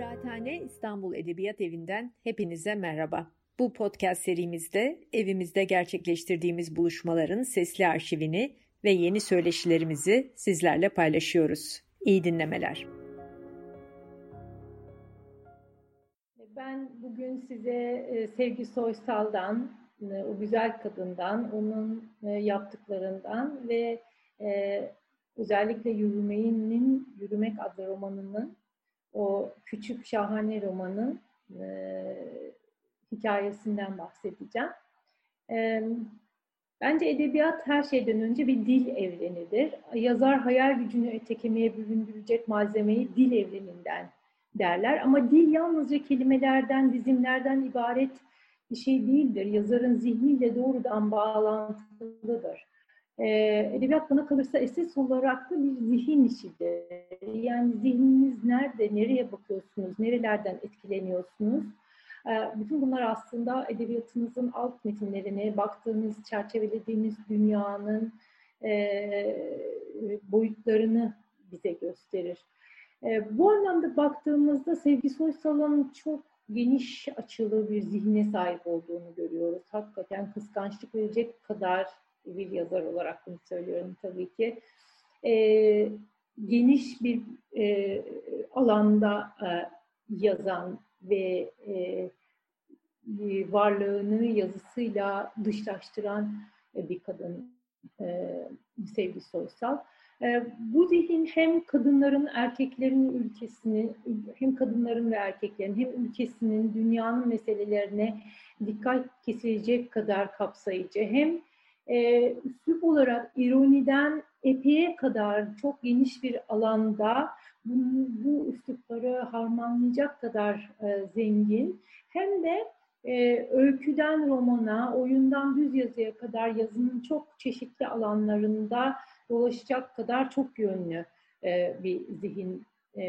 Kıraathane İstanbul Edebiyat Evi'nden hepinize merhaba. Bu podcast serimizde evimizde gerçekleştirdiğimiz buluşmaların sesli arşivini ve yeni söyleşilerimizi sizlerle paylaşıyoruz. İyi dinlemeler. Ben bugün size e, Sevgi Soysal'dan, e, o güzel kadından, onun e, yaptıklarından ve özellikle Yürümeyin, Yürümek adlı romanının o küçük şahane romanın hikayesinden bahsedeceğim. Bence edebiyat her şeyden önce bir dil evrenidir. Yazar hayal gücünü öte kemiğe büründürecek malzemeyi dil evreninden derler. Ama dil yalnızca kelimelerden, dizimlerden ibaret bir şey değildir. Yazarın zihniyle doğrudan bağlantılıdır. Ee, edebiyat bana kalırsa esas olarak da bir zihin işidir. Yani zihniniz nerede, nereye bakıyorsunuz, nerelerden etkileniyorsunuz? Ee, bütün bunlar aslında edebiyatınızın alt metinlerine, baktığınız, çerçevelediğiniz dünyanın e, boyutlarını bize gösterir. E, bu anlamda baktığımızda Sevgi Soysal'ın çok geniş açılı bir zihne sahip olduğunu görüyoruz. Hakikaten kıskançlık verecek kadar bir yazar olarak bunu söylüyorum tabii ki. E, geniş bir e, alanda e, yazan ve e, varlığını yazısıyla dışlaştıran bir kadın e, Sevgi Soysal. E, bu zihin hem kadınların, erkeklerin ülkesini, hem kadınların ve erkeklerin hem ülkesinin, dünyanın meselelerine dikkat kesilecek kadar kapsayıcı, hem e, üslup olarak ironiden epeye kadar çok geniş bir alanda bu, bu üslupları harmanlayacak kadar e, zengin, hem de e, öyküden romana, oyundan düz yazıya kadar yazının çok çeşitli alanlarında dolaşacak kadar çok yönlü e, bir zihin e,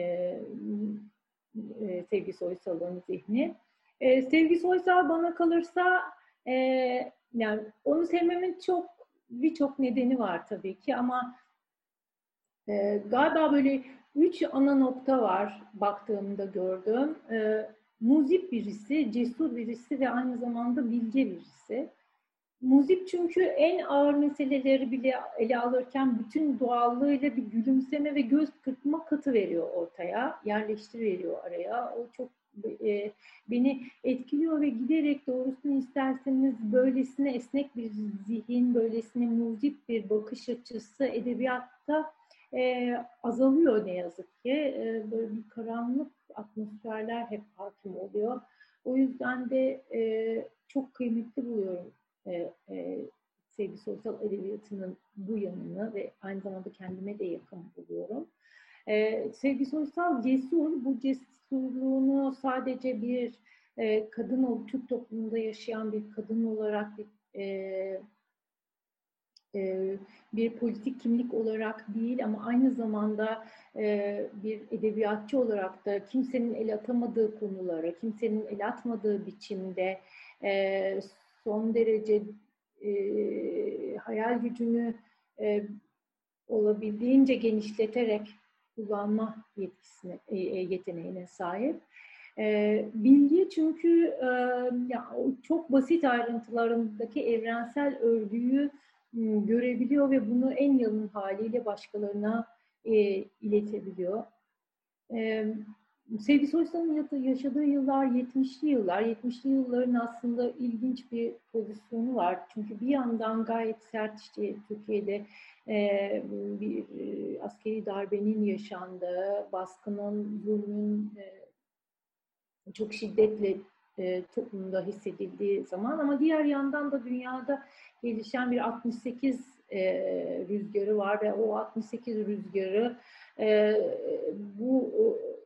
e, Sevgi Soysal'ın zihni. E, Sevgi Soysal bana kalırsa e, yani onu sevmemin çok birçok nedeni var tabii ki ama e, galiba böyle üç ana nokta var baktığımda gördüğüm. E, muzip birisi, cesur birisi ve aynı zamanda bilge birisi. Muzip çünkü en ağır meseleleri bile ele alırken bütün doğallığıyla bir gülümseme ve göz kırpma katı veriyor ortaya, yerleştiriveriyor araya. O çok e, beni etkiliyor ve giderek doğrusunu isterseniz böylesine esnek bir zihin, böylesine muzip bir bakış açısı edebiyatta e, azalıyor ne yazık ki. E, böyle bir karanlık atmosferler hep hakim oluyor. O yüzden de e, çok kıymetli buluyorum e, e, sevgi sosyal edebiyatının bu yanını ve aynı zamanda kendime de yakın buluyorum. E, sevgi sosyal cesur, bu cesurluğunu sadece bir e, kadın, Türk toplumunda yaşayan bir kadın olarak bir e, e, bir politik kimlik olarak değil ama aynı zamanda e, bir edebiyatçı olarak da kimsenin el atamadığı konulara, kimsenin el atmadığı biçimde e, son derece hayal gücünü olabildiğince genişleterek kullanma yetkisine, yeteneğine sahip. bilgi çünkü çok basit ayrıntılarındaki evrensel örgüyü görebiliyor ve bunu en yalın haliyle başkalarına e, iletebiliyor. Sevgi Soysal'ın yaşadığı yıllar 70'li yıllar. 70'li yılların aslında ilginç bir pozisyonu var. Çünkü bir yandan gayet sert işte Türkiye'de e, bir e, askeri darbenin yaşandığı, baskının, zulmün e, çok şiddetle e, toplumda hissedildiği zaman ama diğer yandan da dünyada gelişen bir 68 e, rüzgarı var ve o 68 rüzgarı e, bu e,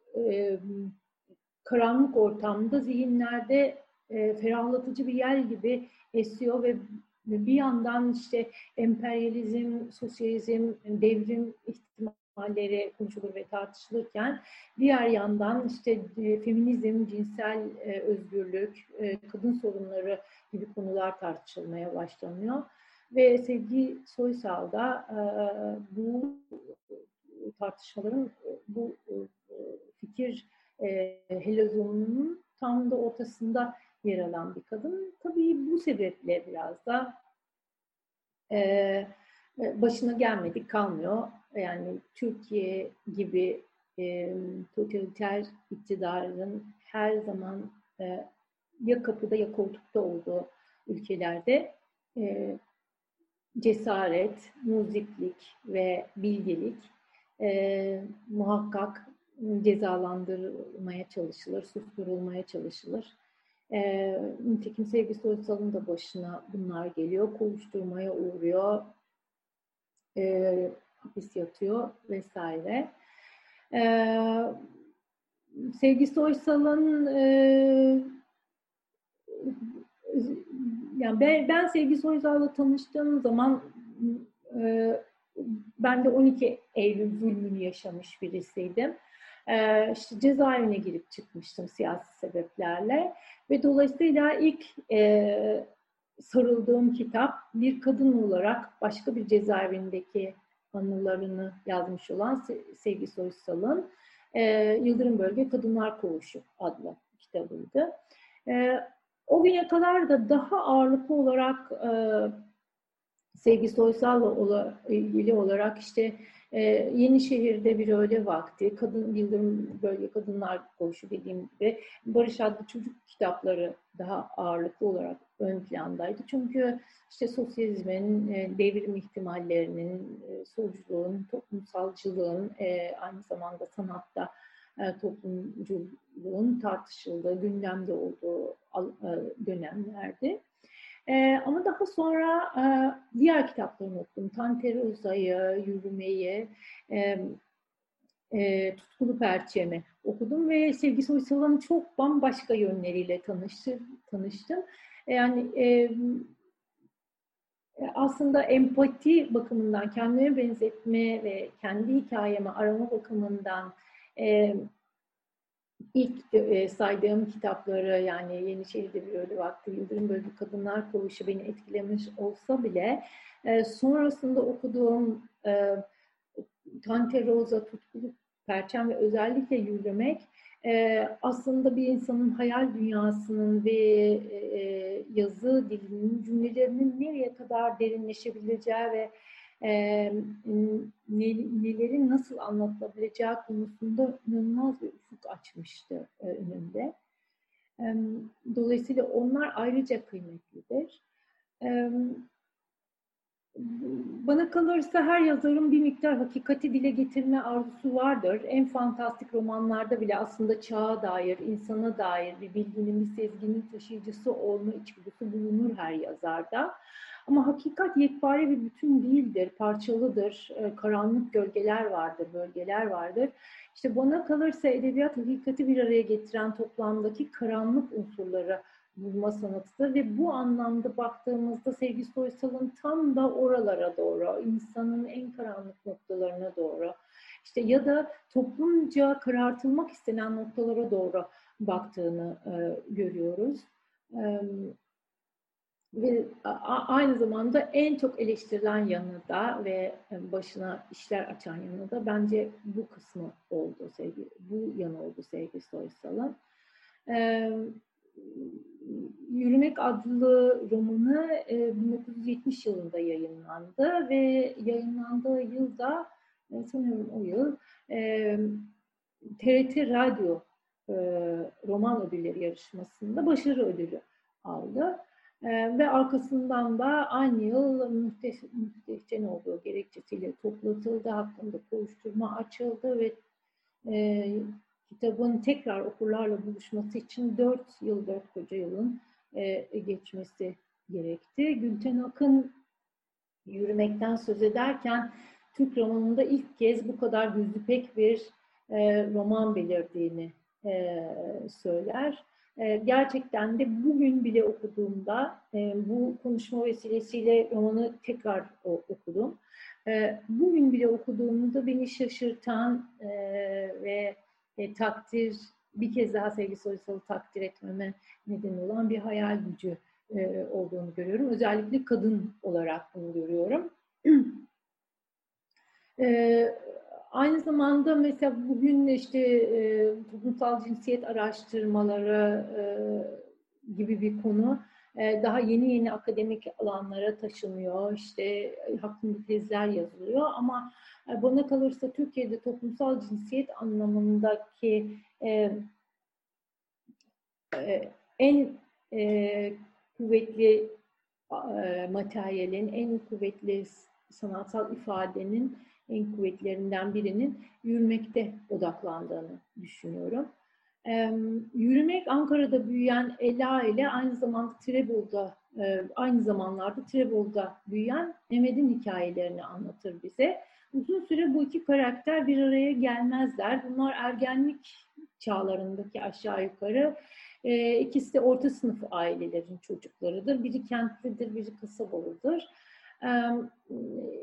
karanlık ortamda zihinlerde e, ferahlatıcı bir yel gibi esiyor ve bir yandan işte emperyalizm, sosyalizm, devrim ihtimalleri konuşulur ve tartışılırken diğer yandan işte feminizm, cinsel özgürlük, kadın sorunları gibi konular tartışılmaya başlanıyor. Ve Sevgi Soysal da bu tartışmaların, bu fikir e, helezonunun tam da ortasında yer alan bir kadın. Tabii bu sebeple biraz da e, başına gelmedik kalmıyor. Yani Türkiye gibi e, totaliter iktidarın her zaman e, ya kapıda ya koltukta olduğu ülkelerde e, cesaret, muziplik ve bilgelik e, muhakkak cezalandırılmaya çalışılır, susturulmaya çalışılır. E, nitekim Sevgi Soysal'ın da başına bunlar geliyor. Kovuşturmaya uğruyor, e, hapis yatıyor vesaire. E, Sevgi Soysal'ın e, yani ben, ben Sevgi Soysal'la tanıştığım zaman e, ben de 12 Eylül zulmünü yaşamış birisiydim. E, işte cezaevine girip çıkmıştım siyasi sebeplerle ve dolayısıyla ilk e, sarıldığım kitap bir kadın olarak başka bir cezaevindeki anılarını yazmış olan Sevgi Soysal'ın e, Yıldırım Bölge Kadınlar Koğuşu adlı kitabıydı. E, o güne kadar da daha ağırlıklı olarak e, Sevgi Soysal'la ilgili olarak işte e, Yenişehir'de bir öğle vakti, Kadın Yıldırım Bölge Kadınlar Koğuşu dediğim gibi Barış adlı çocuk kitapları daha ağırlıklı olarak ön plandaydı. Çünkü işte sosyalizmin, e, devrim ihtimallerinin, e, solculuğun, toplumsalcılığın, e, aynı zamanda sanatta e, toplumculuğun tartışıldığı, gündemde olduğu e, dönemlerdi. E, ama daha sonra e, diğer kitaplarını okudum. Tanteroza'yı, Yürümeyi, e, e, Tutkulu Perçemi okudum ve Sevgi Soysal'ın çok bambaşka yönleriyle tanıştı, tanıştım. Yani e, aslında empati bakımından, kendime benzetme ve kendi hikayemi arama bakımından e, ilk e, saydığım kitapları yani Yenişehir'de bir ölü vakti, Yıldırım Bölge Kadınlar Koğuşu beni etkilemiş olsa bile e, sonrasında okuduğum e, Tante Rosa, Tutkulu Perçem ve özellikle Yürümek aslında bir insanın hayal dünyasının ve yazı dilinin, cümlelerinin nereye kadar derinleşebileceği ve e, nelerin nasıl anlatılabileceği konusunda inanılmaz bir ufuk açmıştı e, önünde. E, dolayısıyla onlar ayrıca kıymetlidir. E, bana kalırsa her yazarın bir miktar hakikati dile getirme arzusu vardır. En fantastik romanlarda bile aslında çağa dair, insana dair bir bilginin, bir sezginin taşıyıcısı olma içgüdüsü bulunur her yazarda. Ama hakikat yekpare bir bütün değildir, parçalıdır, e, karanlık gölgeler vardır, bölgeler vardır. İşte bana kalırsa edebiyat hakikati bir araya getiren toplamdaki karanlık unsurları bulma sanatıdır ve bu anlamda baktığımızda Sevgi Soysal'ın tam da oralara doğru, insanın en karanlık noktalarına doğru, işte ya da toplumca karartılmak istenen noktalara doğru baktığını e, görüyoruz. E, aynı zamanda en çok eleştirilen yanı da ve e, başına işler açan yanı da bence bu kısmı oldu sevgi, bu yanı oldu sevgi Soysal'ın. Ee, Yürümek adlı romanı e, 1970 yılında yayınlandı ve yayınlandığı yılda e, sanıyorum o yıl e, TRT Radyo e, roman ödülleri yarışmasında başarı ödülü aldı. E, ve arkasından da aynı yıl müstehcen olduğu gerekçesiyle toplatıldı. Hakkında kovuşturma açıldı ve e, kitabın tekrar okurlarla buluşması için dört yıl, dört koca yılın e, geçmesi gerekti. Gülten Akın yürümekten söz ederken Türk romanında ilk kez bu kadar yüzüpek bir e, roman belirdiğini e, söyler. E, gerçekten de bugün bile okuduğumda e, bu konuşma vesilesiyle romanı tekrar okudum. E, bugün bile okuduğumda beni şaşırtan e, ve e, takdir bir kez daha sevgi Soysal'ı takdir etmeme neden olan bir hayal gücü olduğunu görüyorum. Özellikle kadın olarak bunu görüyorum. e, aynı zamanda mesela bugün işte e, toplumsal cinsiyet araştırmaları e, gibi bir konu e, daha yeni yeni akademik alanlara taşınıyor. İşte hakkında tezler yazılıyor ama e, bana kalırsa Türkiye'de toplumsal cinsiyet anlamındaki e, e, en e, kuvvetli e, materyalin, en kuvvetli sanatsal ifadenin en kuvvetlerinden birinin yürümekte odaklandığını düşünüyorum. E, yürümek Ankara'da büyüyen Ela ile aynı zamanda Trebol'da e, aynı zamanlarda Trebol'da büyüyen Mehmet'in hikayelerini anlatır bize. Uzun süre bu iki karakter bir araya gelmezler. Bunlar ergenlik çağlarındaki aşağı yukarı e, ikisi de orta sınıf ailelerin çocuklarıdır. Biri kentlidir, biri kasabalıdır.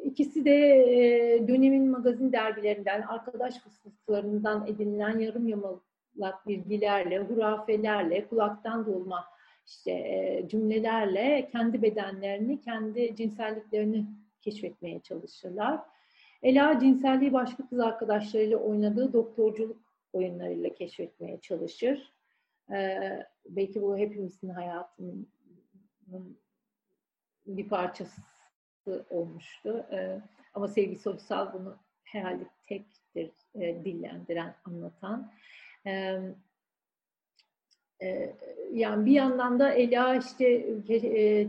İkisi de e, dönemin magazin dergilerinden, arkadaş fısıltılarından edinilen yarım yamalak bilgilerle, hurafelerle, kulaktan dolma işte e, cümlelerle kendi bedenlerini, kendi cinselliklerini keşfetmeye çalışırlar. Ela cinselliği başka kız arkadaşlarıyla oynadığı doktorculuk oyunlarıyla keşfetmeye çalışır. Ee, belki bu hepimizin hayatının bir parçası olmuştu. Ee, ama Sevgi Soysal bunu herhalde tektir e, dillendiren, anlatan. Ee, e, yani bir yandan da Ela işte e,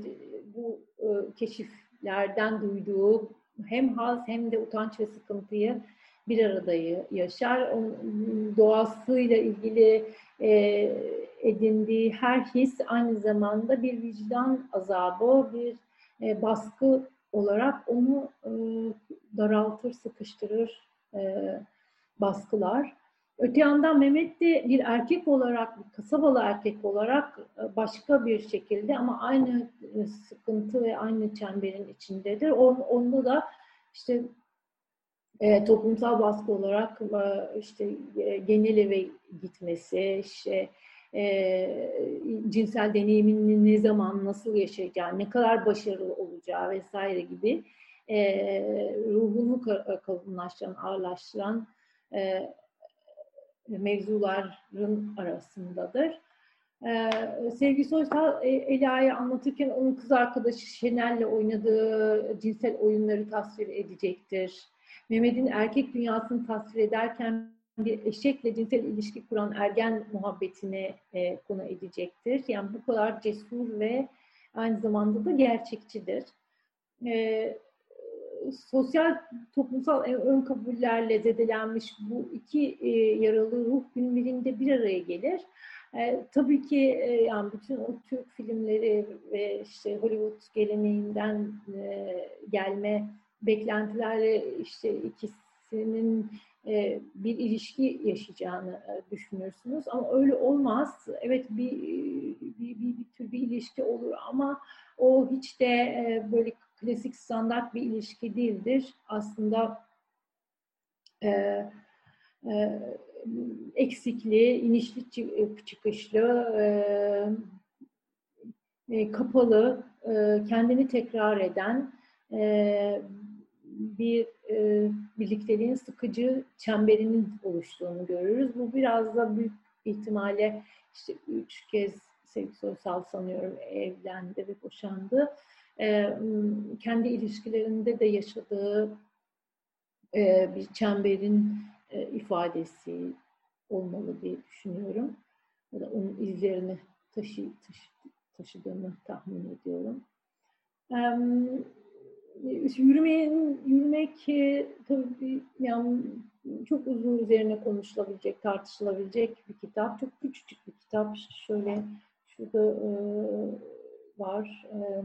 bu e, keşiflerden duyduğu hem haz hem de utanç ve sıkıntıyı bir arada yaşar. Doğasıyla ilgili edindiği her his aynı zamanda bir vicdan azabı, bir baskı olarak onu e, daraltır, sıkıştırır, e, baskılar. Öte yandan Mehmet de bir erkek olarak, bir kasabalı erkek olarak e, başka bir şekilde ama aynı e, sıkıntı ve aynı çemberin içindedir. Onda da işte e, toplumsal baskı olarak e, işte e, genel eve gitmesi, işte e, cinsel deneyimini ne zaman nasıl yaşayacağı, ne kadar başarılı olacağı vesaire gibi e, ruhunu kalınlaştıran, ağırlaştıran e, mevzuların arasındadır. Ee, Sevgi Soysal Ela'yı anlatırken onun kız arkadaşı Şenel'le oynadığı cinsel oyunları tasvir edecektir. Mehmet'in erkek dünyasını tasvir ederken bir eşekle cinsel ilişki kuran ergen muhabbetini e, konu edecektir. Yani bu kadar cesur ve aynı zamanda da gerçekçidir. E, sosyal toplumsal ön kabullerle zedelenmiş bu iki e, yaralı ruh gün birinde bir araya gelir. E, tabii ki e, yani bütün o Türk filmleri ve işte Hollywood geleneğinden e, gelme beklentilerle işte ikisinin e, bir ilişki yaşayacağını e, düşünürsünüz ama öyle olmaz. Evet bir bir, bir, bir tür bir ilişki olur ama o hiç de e, böyle klasik standart bir ilişki değildir. Aslında e, e, eksikli, inişli çıkışlı, e, e, kapalı, e, kendini tekrar eden e, bir e, birlikteliğin sıkıcı çemberinin oluştuğunu görürüz. Bu biraz da büyük ihtimalle işte üç kez Sevgi Soysal sanıyorum evlendi ve boşandı. E, kendi ilişkilerinde de yaşadığı e, bir çemberin e, ifadesi olmalı diye düşünüyorum. Ya da onun izlerini taşı, taşı, taşıdığını tahmin ediyorum. Um, yürümeyin, yürümek e, tabii yani çok uzun üzerine konuşulabilecek, tartışılabilecek bir kitap. Çok küçücük bir kitap. Şöyle şurada e, var. E,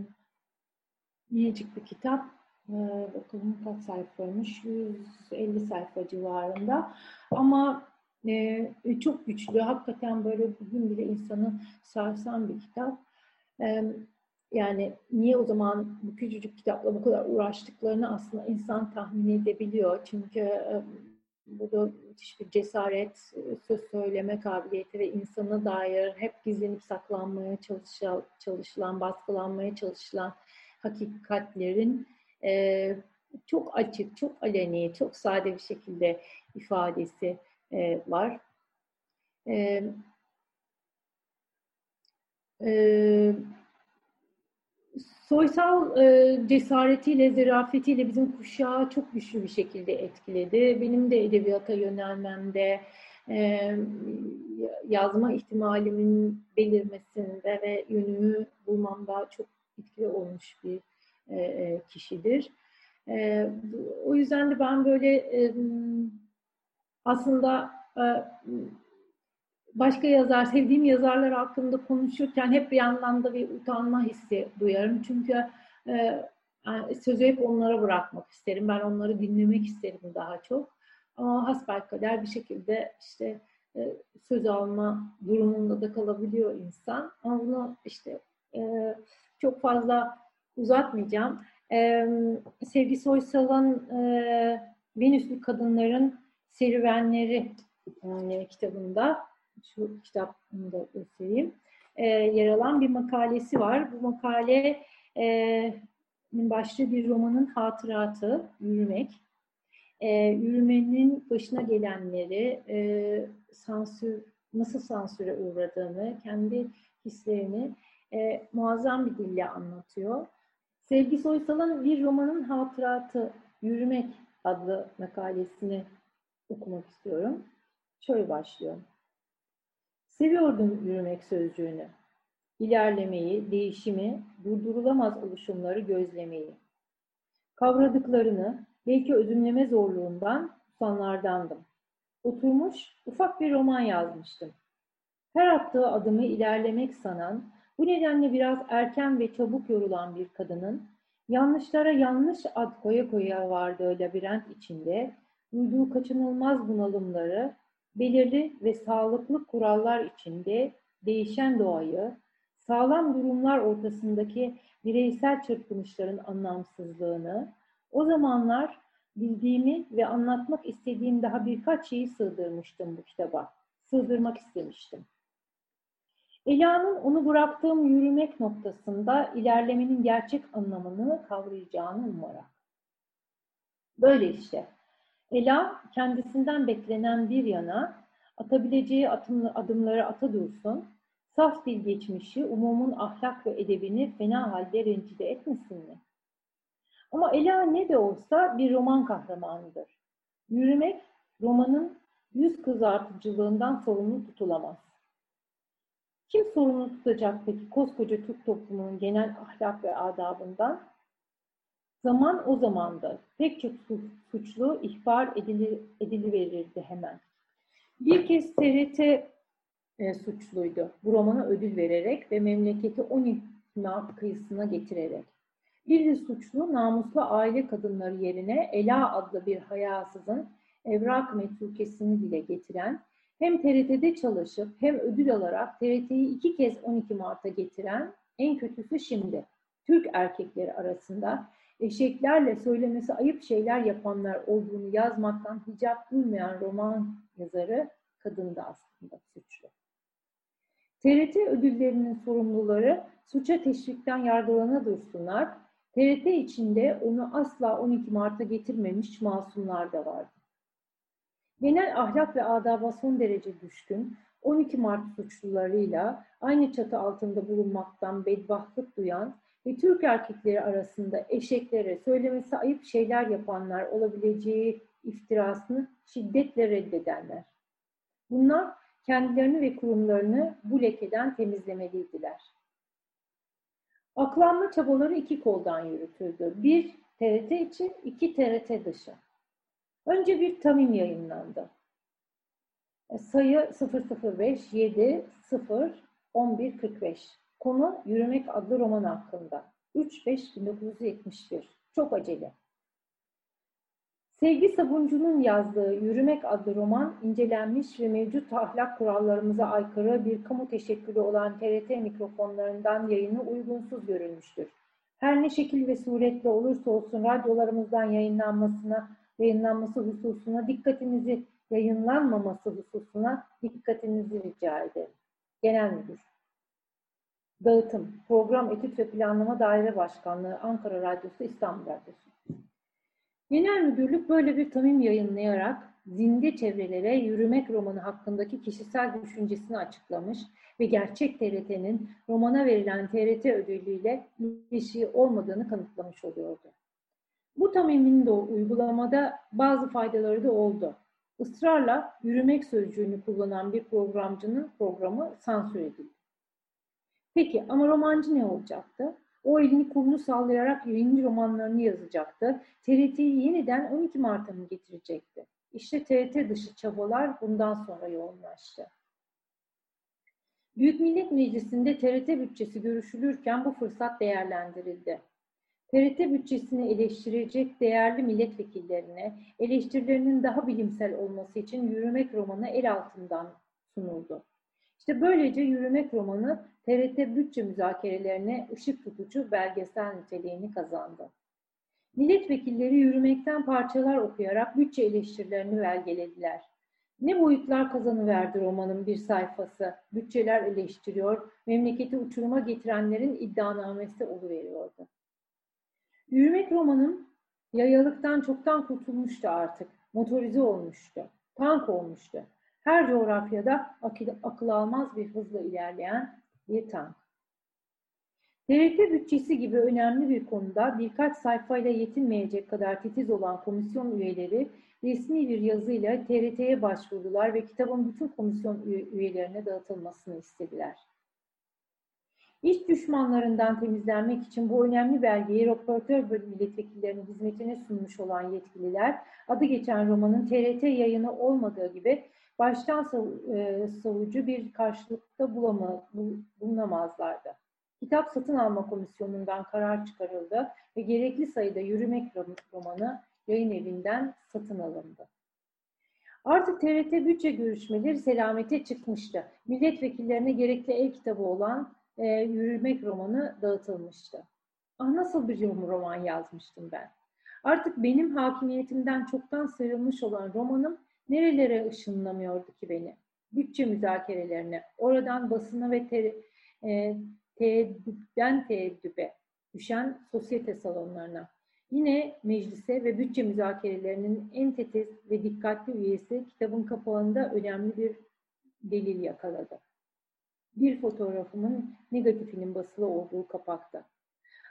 minicik bir kitap. E, bakalım kaç sayfaymış? 150 sayfa civarında. Ama e, çok güçlü. Hakikaten böyle bugün bile insanı sarsan bir kitap. E, yani niye o zaman bu küçücük kitapla bu kadar uğraştıklarını aslında insan tahmin edebiliyor. Çünkü e, burada müthiş bir cesaret, söz söyleme kabiliyeti ve insana dair hep gizlenip saklanmaya çalışılan, baskılanmaya çalışılan hakikatlerin e, çok açık, çok aleni, çok sade bir şekilde ifadesi e, var. E, e, soysal e, cesaretiyle, zerafetiyle bizim kuşağı çok güçlü bir şekilde etkiledi. Benim de edebiyata yönelmemde, e, yazma ihtimalimin belirmesinde ve yönümü bulmamda çok etkili olmuş bir e, e kişidir. E, o yüzden de ben böyle e, aslında e, başka yazar, sevdiğim yazarlar hakkında konuşurken hep bir yandan da bir utanma hissi duyarım. Çünkü e, sözü hep onlara bırakmak isterim. Ben onları dinlemek isterim daha çok. Ama hasbelkader bir şekilde işte e, söz alma durumunda da kalabiliyor insan. Ama bunu işte e, çok fazla uzatmayacağım. E, Sevgi Soysal'ın e, Venüslü Kadınların Serüvenleri e, kitabında şu kitabını göstereyim. E, yer alan bir makalesi var. Bu makale e, başlığı bir romanın hatıratı, yürümek. E, yürümenin başına gelenleri, e, sansür, nasıl sansüre uğradığını, kendi hislerini e, muazzam bir dille anlatıyor. Sevgi Soysal'ın Bir Romanın Hatıratı, Yürümek adlı makalesini okumak istiyorum. Şöyle başlıyor. Seviyordum yürümek sözcüğünü. İlerlemeyi, değişimi, durdurulamaz oluşumları gözlemeyi. Kavradıklarını, belki özümleme zorluğundan usanlardandım. Oturmuş, ufak bir roman yazmıştım. Her attığı adımı ilerlemek sanan, bu nedenle biraz erken ve çabuk yorulan bir kadının, yanlışlara yanlış ad koya koya vardığı labirent içinde, duyduğu kaçınılmaz bunalımları belirli ve sağlıklı kurallar içinde değişen doğayı, sağlam durumlar ortasındaki bireysel çırpınışların anlamsızlığını, o zamanlar bildiğimi ve anlatmak istediğim daha birkaç şeyi sığdırmıştım bu kitaba. Sığdırmak istemiştim. Ela'nın onu bıraktığım yürümek noktasında ilerlemenin gerçek anlamını kavrayacağını umarak. Böyle işte. Ela kendisinden beklenen bir yana atabileceği adımları ata dursun, saf dil geçmişi umumun ahlak ve edebini fena halde rencide etmesin mi? Ama Ela ne de olsa bir roman kahramanıdır. Yürümek romanın yüz kızartıcılığından sorumlu tutulamaz. Kim sorumlu tutacak peki koskoca Türk toplumunun genel ahlak ve adabından? Zaman o zamandı. Pek çok suçlu ihbar edili, ediliverirdi hemen. Bir kez TRT e, suçluydu. Bu romana ödül vererek ve memleketi 12 kıyısına getirerek. Bir de suçlu namuslu aile kadınları yerine Ela adlı bir hayasızın evrak metrukesini dile getiren, hem TRT'de çalışıp hem ödül alarak TRT'yi iki kez 12 Mart'a getiren, en kötüsü şimdi, Türk erkekleri arasında eşeklerle söylemesi ayıp şeyler yapanlar olduğunu yazmaktan hicap duymayan roman yazarı kadın da aslında suçlu. TRT ödüllerinin sorumluları suça teşvikten yargılana dursunlar. TRT içinde onu asla 12 Mart'a getirmemiş masumlar da vardı. Genel ahlak ve adaba son derece düşkün, 12 Mart suçlularıyla aynı çatı altında bulunmaktan bedbahtlık duyan ve Türk erkekleri arasında eşeklere söylemesi ayıp şeyler yapanlar olabileceği iftirasını şiddetle reddedenler. Bunlar kendilerini ve kurumlarını bu lekeden temizlemeliydiler. Aklanma çabaları iki koldan yürütüldü. Bir TRT içi, iki TRT dışı. Önce bir tamim yayınlandı. Sayı 005 7 0 11 45. Konu Yürümek adlı roman hakkında. 3-5-1971. Çok acele. Sevgi Sabuncu'nun yazdığı Yürümek adlı roman incelenmiş ve mevcut ahlak kurallarımıza aykırı bir kamu teşekkülü olan TRT mikrofonlarından yayını uygunsuz görülmüştür. Her ne şekil ve suretle olursa olsun radyolarımızdan yayınlanmasına, yayınlanması hususuna dikkatinizi, yayınlanmaması hususuna dikkatinizi rica ederim. Genel Müdür Dağıtım, Program Etüt ve Planlama Daire Başkanlığı, Ankara Radyosu, İstanbul Radyosu. Genel müdürlük böyle bir tamim yayınlayarak zinde çevrelere Yürümek romanı hakkındaki kişisel düşüncesini açıklamış ve gerçek TRT'nin romana verilen TRT ödülüyle ilişiği olmadığını kanıtlamış oluyordu. Bu tamimin de uygulamada bazı faydaları da oldu. Israrla yürümek sözcüğünü kullanan bir programcının programı sansür edildi. Peki ama romancı ne olacaktı? O elini kolunu sallayarak yeni romanlarını yazacaktı. TRT'yi yeniden 12 Mart'a mı getirecekti? İşte TRT dışı çabalar bundan sonra yoğunlaştı. Büyük Millet Meclisi'nde TRT bütçesi görüşülürken bu fırsat değerlendirildi. TRT bütçesini eleştirecek değerli milletvekillerine eleştirilerinin daha bilimsel olması için Yürümek romanı el altından sunuldu. İşte böylece Yürümek romanı TRT bütçe müzakerelerine ışık tutucu belgesel niteliğini kazandı. Milletvekilleri yürümekten parçalar okuyarak bütçe eleştirilerini belgelediler. Ne boyutlar kazanıverdi romanın bir sayfası. Bütçeler eleştiriyor, memleketi uçuruma getirenlerin iddianamesi oluveriyordu. Yürümek romanın yayalıktan çoktan kurtulmuştu artık. Motorize olmuştu. Tank olmuştu. Her coğrafyada akıl, akıl almaz bir hızla ilerleyen bir tank. TRT bütçesi gibi önemli bir konuda birkaç sayfayla yetinmeyecek kadar titiz olan komisyon üyeleri resmi bir yazıyla TRT'ye başvurdular ve kitabın bütün komisyon üyelerine dağıtılmasını istediler. İç düşmanlarından temizlenmek için bu önemli belgeyi röportör milletvekillerinin hizmetine sunmuş olan yetkililer, adı geçen romanın TRT yayını olmadığı gibi baştan e, savucu bir karşılıkta bulunamazlardı. Kitap satın alma komisyonundan karar çıkarıldı ve gerekli sayıda yürümek romanı yayın evinden satın alındı. Artık TRT bütçe görüşmeleri selamete çıkmıştı. Milletvekillerine gerekli el kitabı olan e, Yürümek romanı dağıtılmıştı. Ah nasıl bir roman yazmıştım ben. Artık benim hakimiyetimden çoktan sıyrılmış olan romanım nerelere ışınlamıyordu ki beni? Bütçe müzakerelerine, oradan basına ve te, e, teeddüpten teeddübe düşen sosyete salonlarına. Yine meclise ve bütçe müzakerelerinin en tetiz ve dikkatli üyesi kitabın kapağında önemli bir delil yakaladı. Bir fotoğrafımın negatifinin basılı olduğu kapakta.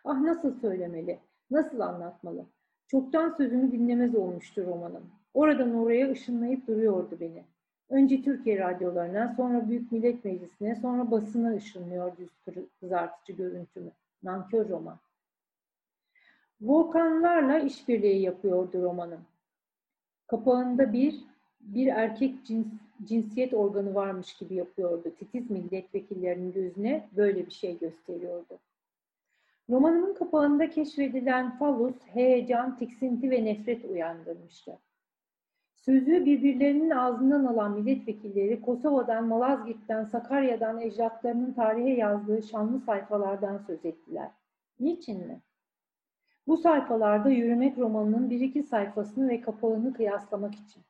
Ah nasıl söylemeli, nasıl anlatmalı? Çoktan sözümü dinlemez olmuştu romanım. Oradan oraya ışınlayıp duruyordu beni. Önce Türkiye radyolarına, sonra Büyük Millet Meclisi'ne, sonra basına ışınlıyor yüz kızartıcı görüntümü. Nankör roman. Volkanlarla işbirliği yapıyordu romanım. Kapağında bir, bir erkek cins, cinsiyet organı varmış gibi yapıyordu. Titiz milletvekillerinin gözüne böyle bir şey gösteriyordu. Romanımın kapağında keşfedilen falus, heyecan, tiksinti ve nefret uyandırmıştı. Sözü birbirlerinin ağzından alan milletvekilleri Kosova'dan, Malazgirt'ten, Sakarya'dan ecdatlarının tarihe yazdığı şanlı sayfalardan söz ettiler. Niçin mi? Bu sayfalarda Yürümek romanının bir iki sayfasını ve kapağını kıyaslamak için.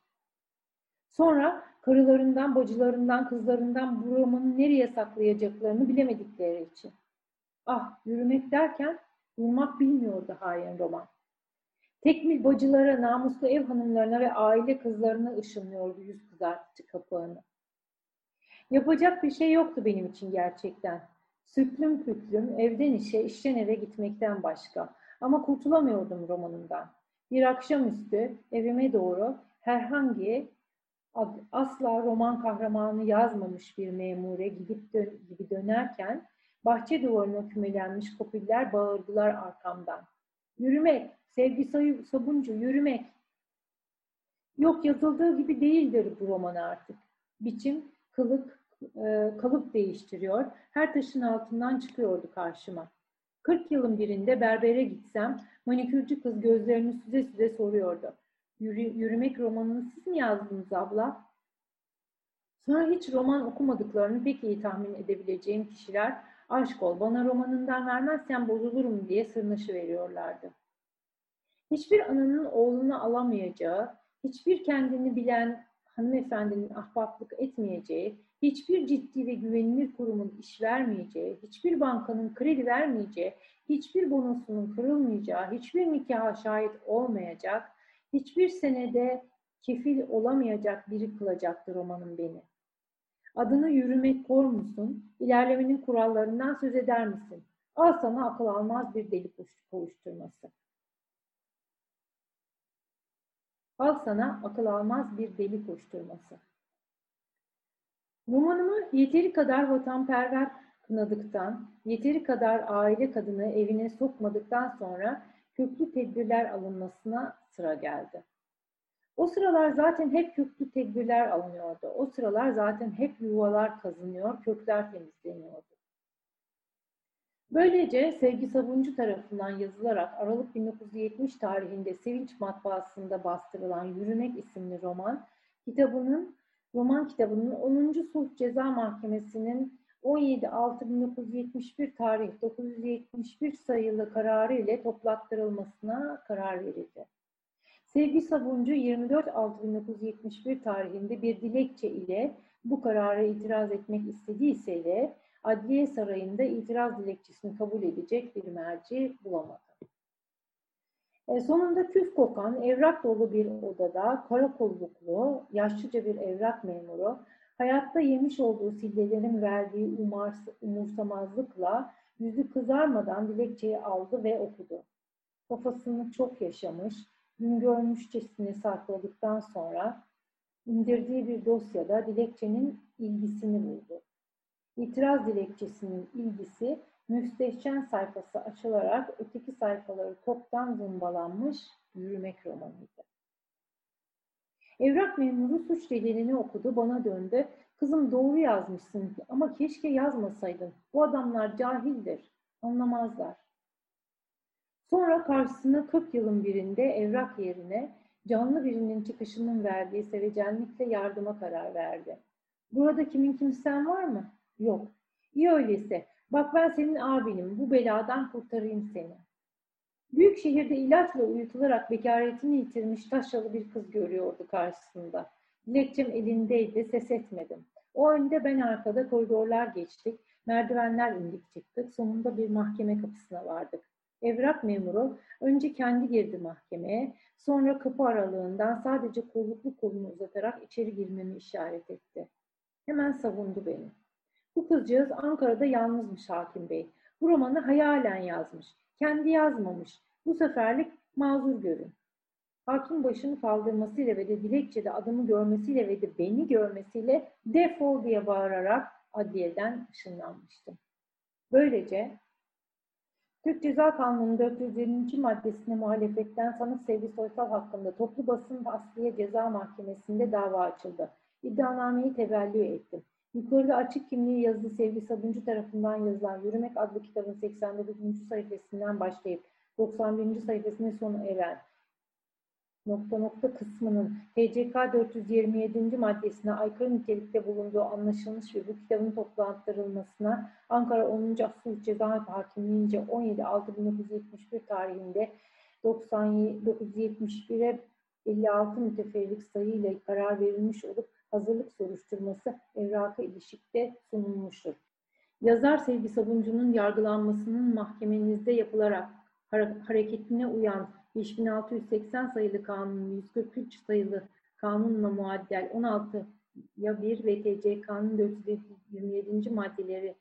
Sonra karılarından, bacılarından, kızlarından bu romanı nereye saklayacaklarını bilemedikleri için. Ah, yürümek derken durmak bilmiyordu hain roman. Tekmil bacılara, namuslu ev hanımlarına ve aile kızlarına ışınlıyordu yüz kızartıcı kapağını. Yapacak bir şey yoktu benim için gerçekten. Süklüm püklüm, evden işe, işten eve gitmekten başka. Ama kurtulamıyordum romanından. Bir akşamüstü evime doğru herhangi asla roman kahramanı yazmamış bir memure gidip dön gibi dönerken bahçe duvarına kümelenmiş kopiller bağırdılar arkamdan. Yürümek, Sevgi sayı, Sabuncu, yürümek. Yok yazıldığı gibi değildir bu roman artık. Biçim, kılık, e, kalıp değiştiriyor. Her taşın altından çıkıyordu karşıma. 40 yılın birinde berbere gitsem manikürcü kız gözlerini süze süze soruyordu. Yürü, yürümek romanını siz mi yazdınız abla? Sonra hiç roman okumadıklarını pek iyi tahmin edebileceğim kişiler aşk ol bana romanından vermezsen bozulurum diye sırnaşı veriyorlardı. Hiçbir ananın oğlunu alamayacağı, hiçbir kendini bilen hanımefendinin ahbaplık etmeyeceği, hiçbir ciddi ve güvenilir kurumun iş vermeyeceği, hiçbir bankanın kredi vermeyeceği, hiçbir bonosunun kırılmayacağı, hiçbir nikaha şahit olmayacak, Hiçbir senede kefil olamayacak biri kılacaktır romanın beni. Adını yürümek kor musun? İlerlemenin kurallarından söz eder misin? Al sana akıl almaz bir deli kovuşturması. Al sana akıl almaz bir deli koşturması. Romanımı yeteri kadar vatanperver kınadıktan, yeteri kadar aile kadını evine sokmadıktan sonra köklü tedbirler alınmasına sıra geldi. O sıralar zaten hep köklü tedbirler alınıyordu. O sıralar zaten hep yuvalar kazınıyor, kökler temizleniyordu. Böylece Sevgi Sabuncu tarafından yazılarak Aralık 1970 tarihinde Sevinç Matbaası'nda bastırılan Yürümek isimli roman, kitabının roman kitabının 10. Sulh Ceza Mahkemesi'nin 17.6.1971 tarih 971 sayılı kararı ile toplattırılmasına karar verildi. Sevgi Sabuncu 24.6.1971 tarihinde bir dilekçe ile bu karara itiraz etmek istediyse de Adliye Sarayı'nda itiraz dilekçesini kabul edecek bir merci bulamadı. E, sonunda küf kokan, evrak dolu bir odada karakolluklu, yaşlıca bir evrak memuru, hayatta yemiş olduğu sillelerin verdiği umars, umursamazlıkla yüzü kızarmadan dilekçeyi aldı ve okudu. Kafasını çok yaşamış, gün görmüşçesine sakladıktan sonra indirdiği bir dosyada dilekçenin ilgisini buldu. İtiraz dilekçesinin ilgisi müstehcen sayfası açılarak öteki sayfaları toptan zımbalanmış yürümek romanıydı. Evrak memuru suç delilini okudu, bana döndü. Kızım doğru yazmışsın ama keşke yazmasaydın. Bu adamlar cahildir, anlamazlar. Sonra karşısına 40 yılın birinde evrak yerine canlı birinin çıkışının verdiği sevecenlikle yardıma karar verdi. Burada kimin kimsen var mı? Yok. İyi öyleyse. Bak ben senin abinim. Bu beladan kurtarayım seni. Büyük şehirde ilaçla uyutularak bekaretini yitirmiş taşralı bir kız görüyordu karşısında. Dilekçem elindeydi, ses etmedim. O önde ben arkada koridorlar geçtik, merdivenler indik çıktık, sonunda bir mahkeme kapısına vardık. Evrak memuru önce kendi girdi mahkemeye, sonra kapı aralığından sadece kolluklu kolunu uzatarak içeri girmemi işaret etti. Hemen savundu beni. Bu kızcağız Ankara'da yalnızmış hakim bey. Bu romanı hayalen yazmış. Kendi yazmamış. Bu seferlik mazur görün. Hakim başını kaldırmasıyla ve de dilekçede adımı görmesiyle ve de beni görmesiyle defol diye bağırarak adliyeden ışınlanmıştım. Böylece Türk Ceza Kanunu 420. maddesine muhalefetten sanık Sevgi Soysal hakkında toplu basın asliye ceza mahkemesinde dava açıldı. İddianameyi tevellü ettim. Yukarıda açık kimliği yazılı Sevgi Sabuncu tarafından yazılan Yürümek adlı kitabın 89. sayfasından başlayıp 91. sayfasının sonu eren nokta nokta kısmının TCK 427. maddesine aykırı nitelikte bulunduğu anlaşılmış ve bu kitabın toplandırılmasına Ankara 10. Asıl Ceza Hakimliğince 17.6.1971 tarihinde 971'e 56 müteferrik sayıyla karar verilmiş olup hazırlık soruşturması evraka ilişikte sunulmuştur. Yazar Sevgi Sabuncu'nun yargılanmasının mahkemenizde yapılarak hareketine uyan 5680 sayılı kanun 143 sayılı kanunla muaddel 16 ya 1 ve TCK'nın 427. maddeleri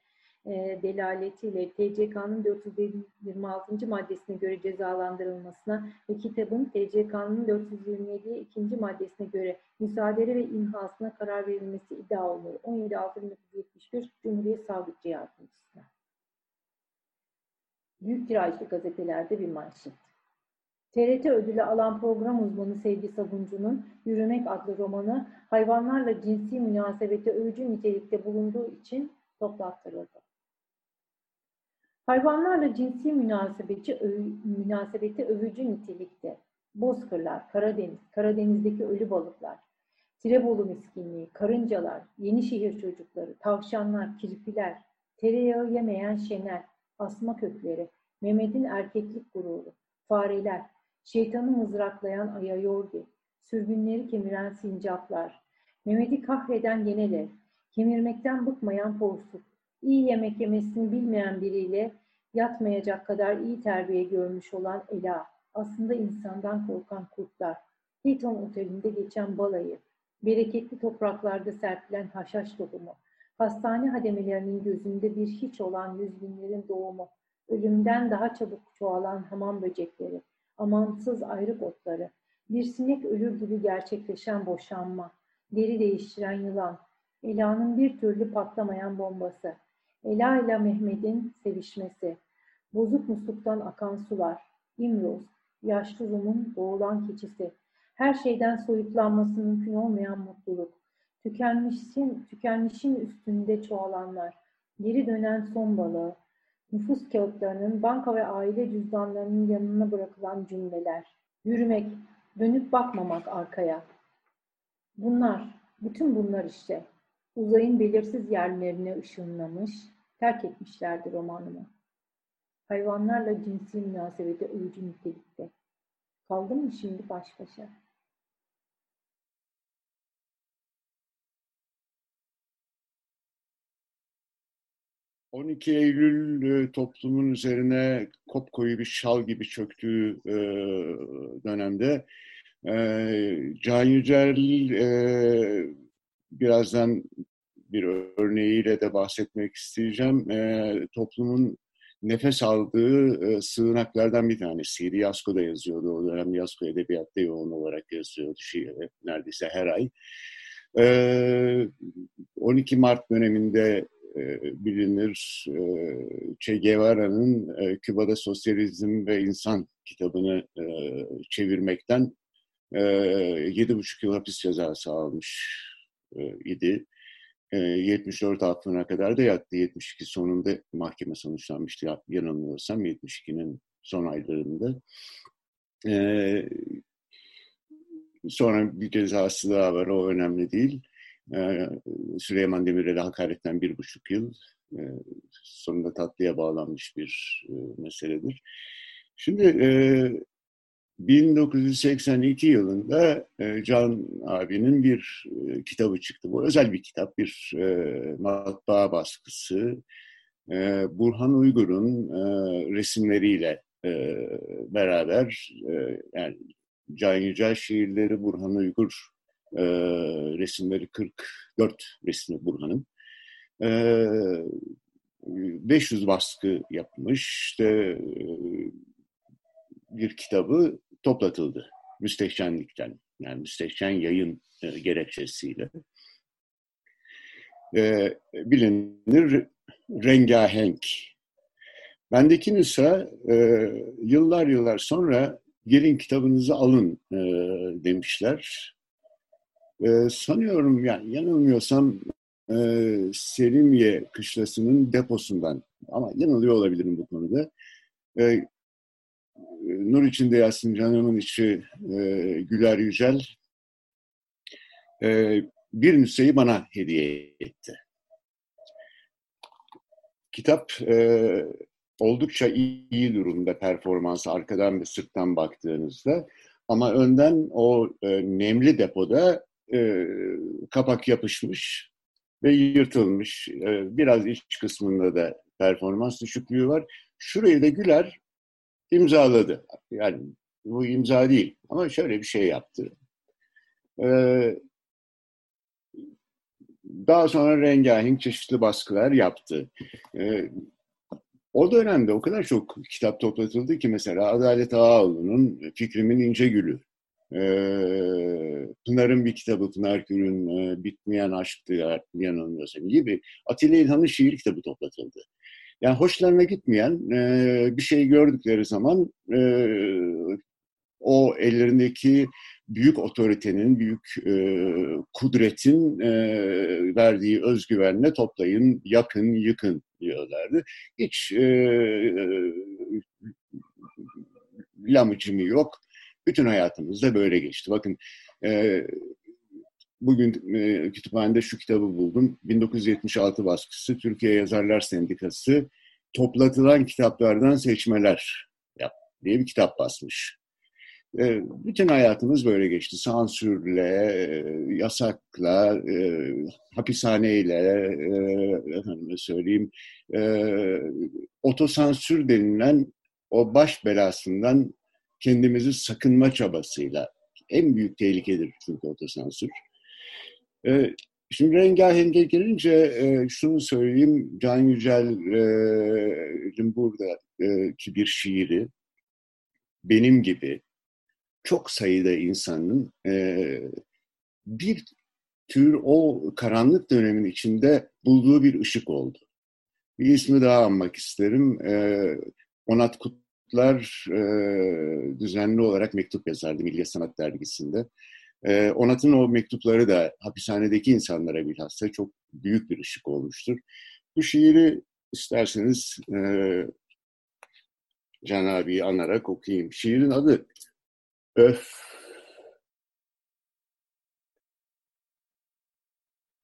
e, delaletiyle TCK'nın 426. maddesine göre cezalandırılmasına ve kitabın TCK'nın 427. ikinci maddesine göre müsaade ve imhasına karar verilmesi iddia olunur. 17.6.1971 Cumhuriyet Savcı Yardımcısına. Büyük tirajlı gazetelerde bir manşet. TRT ödülü alan program uzmanı Sevgi Sabuncu'nun Yürümek adlı romanı hayvanlarla cinsi münasebete övücü nitelikte bulunduğu için toplattırıldı. Hayvanlarla cinsi münasebeti, öv, münasebeti övücü nitelikte. Bozkırlar, Karadeniz, Karadeniz'deki ölü balıklar, Tirebolu miskinliği, karıncalar, Yenişehir çocukları, tavşanlar, kirpiler, tereyağı yemeyen şener, asma kökleri, Mehmet'in erkeklik gururu, fareler, şeytanı mızraklayan ayayorgi, sürgünleri kemiren sincaplar, Mehmet'i kahreden yeneler, kemirmekten bıkmayan porsuk, iyi yemek yemesini bilmeyen biriyle yatmayacak kadar iyi terbiye görmüş olan Ela, aslında insandan korkan kurtlar, Hilton Oteli'nde geçen balayı, bereketli topraklarda serpilen haşhaş tohumu, hastane hademelerinin gözünde bir hiç olan yüz binlerin doğumu, ölümden daha çabuk çoğalan hamam böcekleri, amansız ayrık otları, bir sinek ölür gibi gerçekleşen boşanma, deri değiştiren yılan, Ela'nın bir türlü patlamayan bombası, Ela ile Mehmet'in sevişmesi, bozuk musluktan akan sular, İmroz, yaşlı Rum'un boğulan keçisi, her şeyden soyutlanması mümkün olmayan mutluluk, tükenmişin, tükenmişin üstünde çoğalanlar, geri dönen son balığı, nüfus kağıtlarının, banka ve aile cüzdanlarının yanına bırakılan cümleler, yürümek, dönüp bakmamak arkaya. Bunlar, bütün bunlar işte, uzayın belirsiz yerlerine ışınlamış, terk etmişlerdi romanımı. Hayvanlarla cinsi münasebeti ölücü nitelikte. Kaldım mı şimdi baş başa? 12 Eylül e, toplumun üzerine kopkoyu bir şal gibi çöktüğü e, dönemde e, Can Yücel birazdan bir örneğiyle de bahsetmek isteyeceğim. Toplumun nefes aldığı sığınaklardan bir tanesi. Yasko da yazıyordu o dönem. Yasko edebiyatta yoğun olarak yazıyordu şiir neredeyse her ay. 12 Mart döneminde e, bilinir. E, che Guevara'nın e, Küba'da Sosyalizm ve İnsan kitabını çevirmekten yedi buçuk yıl hapis cezası almış idi. 74 aklına kadar da yattı. 72 sonunda mahkeme sonuçlanmıştı yanılmıyorsam 72'nin son aylarında. Sonra bir cezası daha var o önemli değil. Ee, Süleyman Demirel'e hakaretten bir buçuk yıl e, sonunda tatlıya bağlanmış bir e, meseledir. Şimdi 1982 e, yılında Can abinin bir kitabı çıktı. Bu özel bir kitap, bir matbaa baskısı. Burhan Uygur'un resimleriyle beraber yani Can Yücel şiirleri Burhan Uygur e, resimleri 44 resmi Burhan'ın. E, 500 baskı yapmış. İşte e, bir kitabı toplatıldı müstehcenlikten. Yani müstehcen yayın e, gerekçesiyle. E, bilinir rengahenk. Bendeki nüsa e, yıllar yıllar sonra gelin kitabınızı alın e, demişler. Ee, sanıyorum yani yanılmıyorsam e, Selimiye kışlasının deposundan ama yanılıyor olabilirim bu konuda. E, Nur içinde yatsın canımın içi e, Güler Yücel e, bir nüsheyi bana hediye etti. Kitap e, oldukça iyi, iyi durumda performansı arkadan ve sırttan baktığınızda ama önden o e, nemli depoda e, kapak yapışmış ve yırtılmış. E, biraz iç kısmında da performans düşüklüğü var. Şurayı da Güler imzaladı. Yani bu imza değil ama şöyle bir şey yaptı. E, daha sonra rengahenk çeşitli baskılar yaptı. E, o dönemde o kadar çok kitap toplatıldı ki mesela Adalet Ağaoğlu'nun Fikrimin İnce Gülü Pınar'ın bir kitabı, Pınar Gür'ün e, Bitmeyen Aşktı yanılmıyorsam gibi Atilla İlhan'ın şiir kitabı toplatıldı. Yani hoşlarına gitmeyen bir şey gördükleri zaman o ellerindeki büyük otoritenin, büyük kudretin verdiği özgüvenle toplayın, yakın, yıkın diyorlardı. Hiç e, lamıcımı yok. Bütün hayatımızda böyle geçti. Bakın e, bugün e, kütüphanede şu kitabı buldum. 1976 baskısı Türkiye Yazarlar Sendikası toplatılan kitaplardan seçmeler yap diye bir kitap basmış. E, bütün hayatımız böyle geçti. Sansürle, e, yasakla, e, hapishaneyle, e, efendime söyleyeyim, e, otosansür denilen o baş belasından kendimizi sakınma çabasıyla En büyük tehlikedir çünkü otosansür. E, şimdi Rengaheng'e gelince e, şunu söyleyeyim. Can Yücel'in buradaki bir şiiri benim gibi çok sayıda insanın bir tür o karanlık dönemin içinde bulduğu bir ışık oldu. Bir ismi daha anmak isterim. Onat Kutlar düzenli olarak mektup yazardı Milliyet Sanat Dergisi'nde. Onat'ın o mektupları da hapishanedeki insanlara bilhassa çok büyük bir ışık olmuştur. Bu şiiri isterseniz Can abiyi anarak okuyayım. Şiirin adı Öf.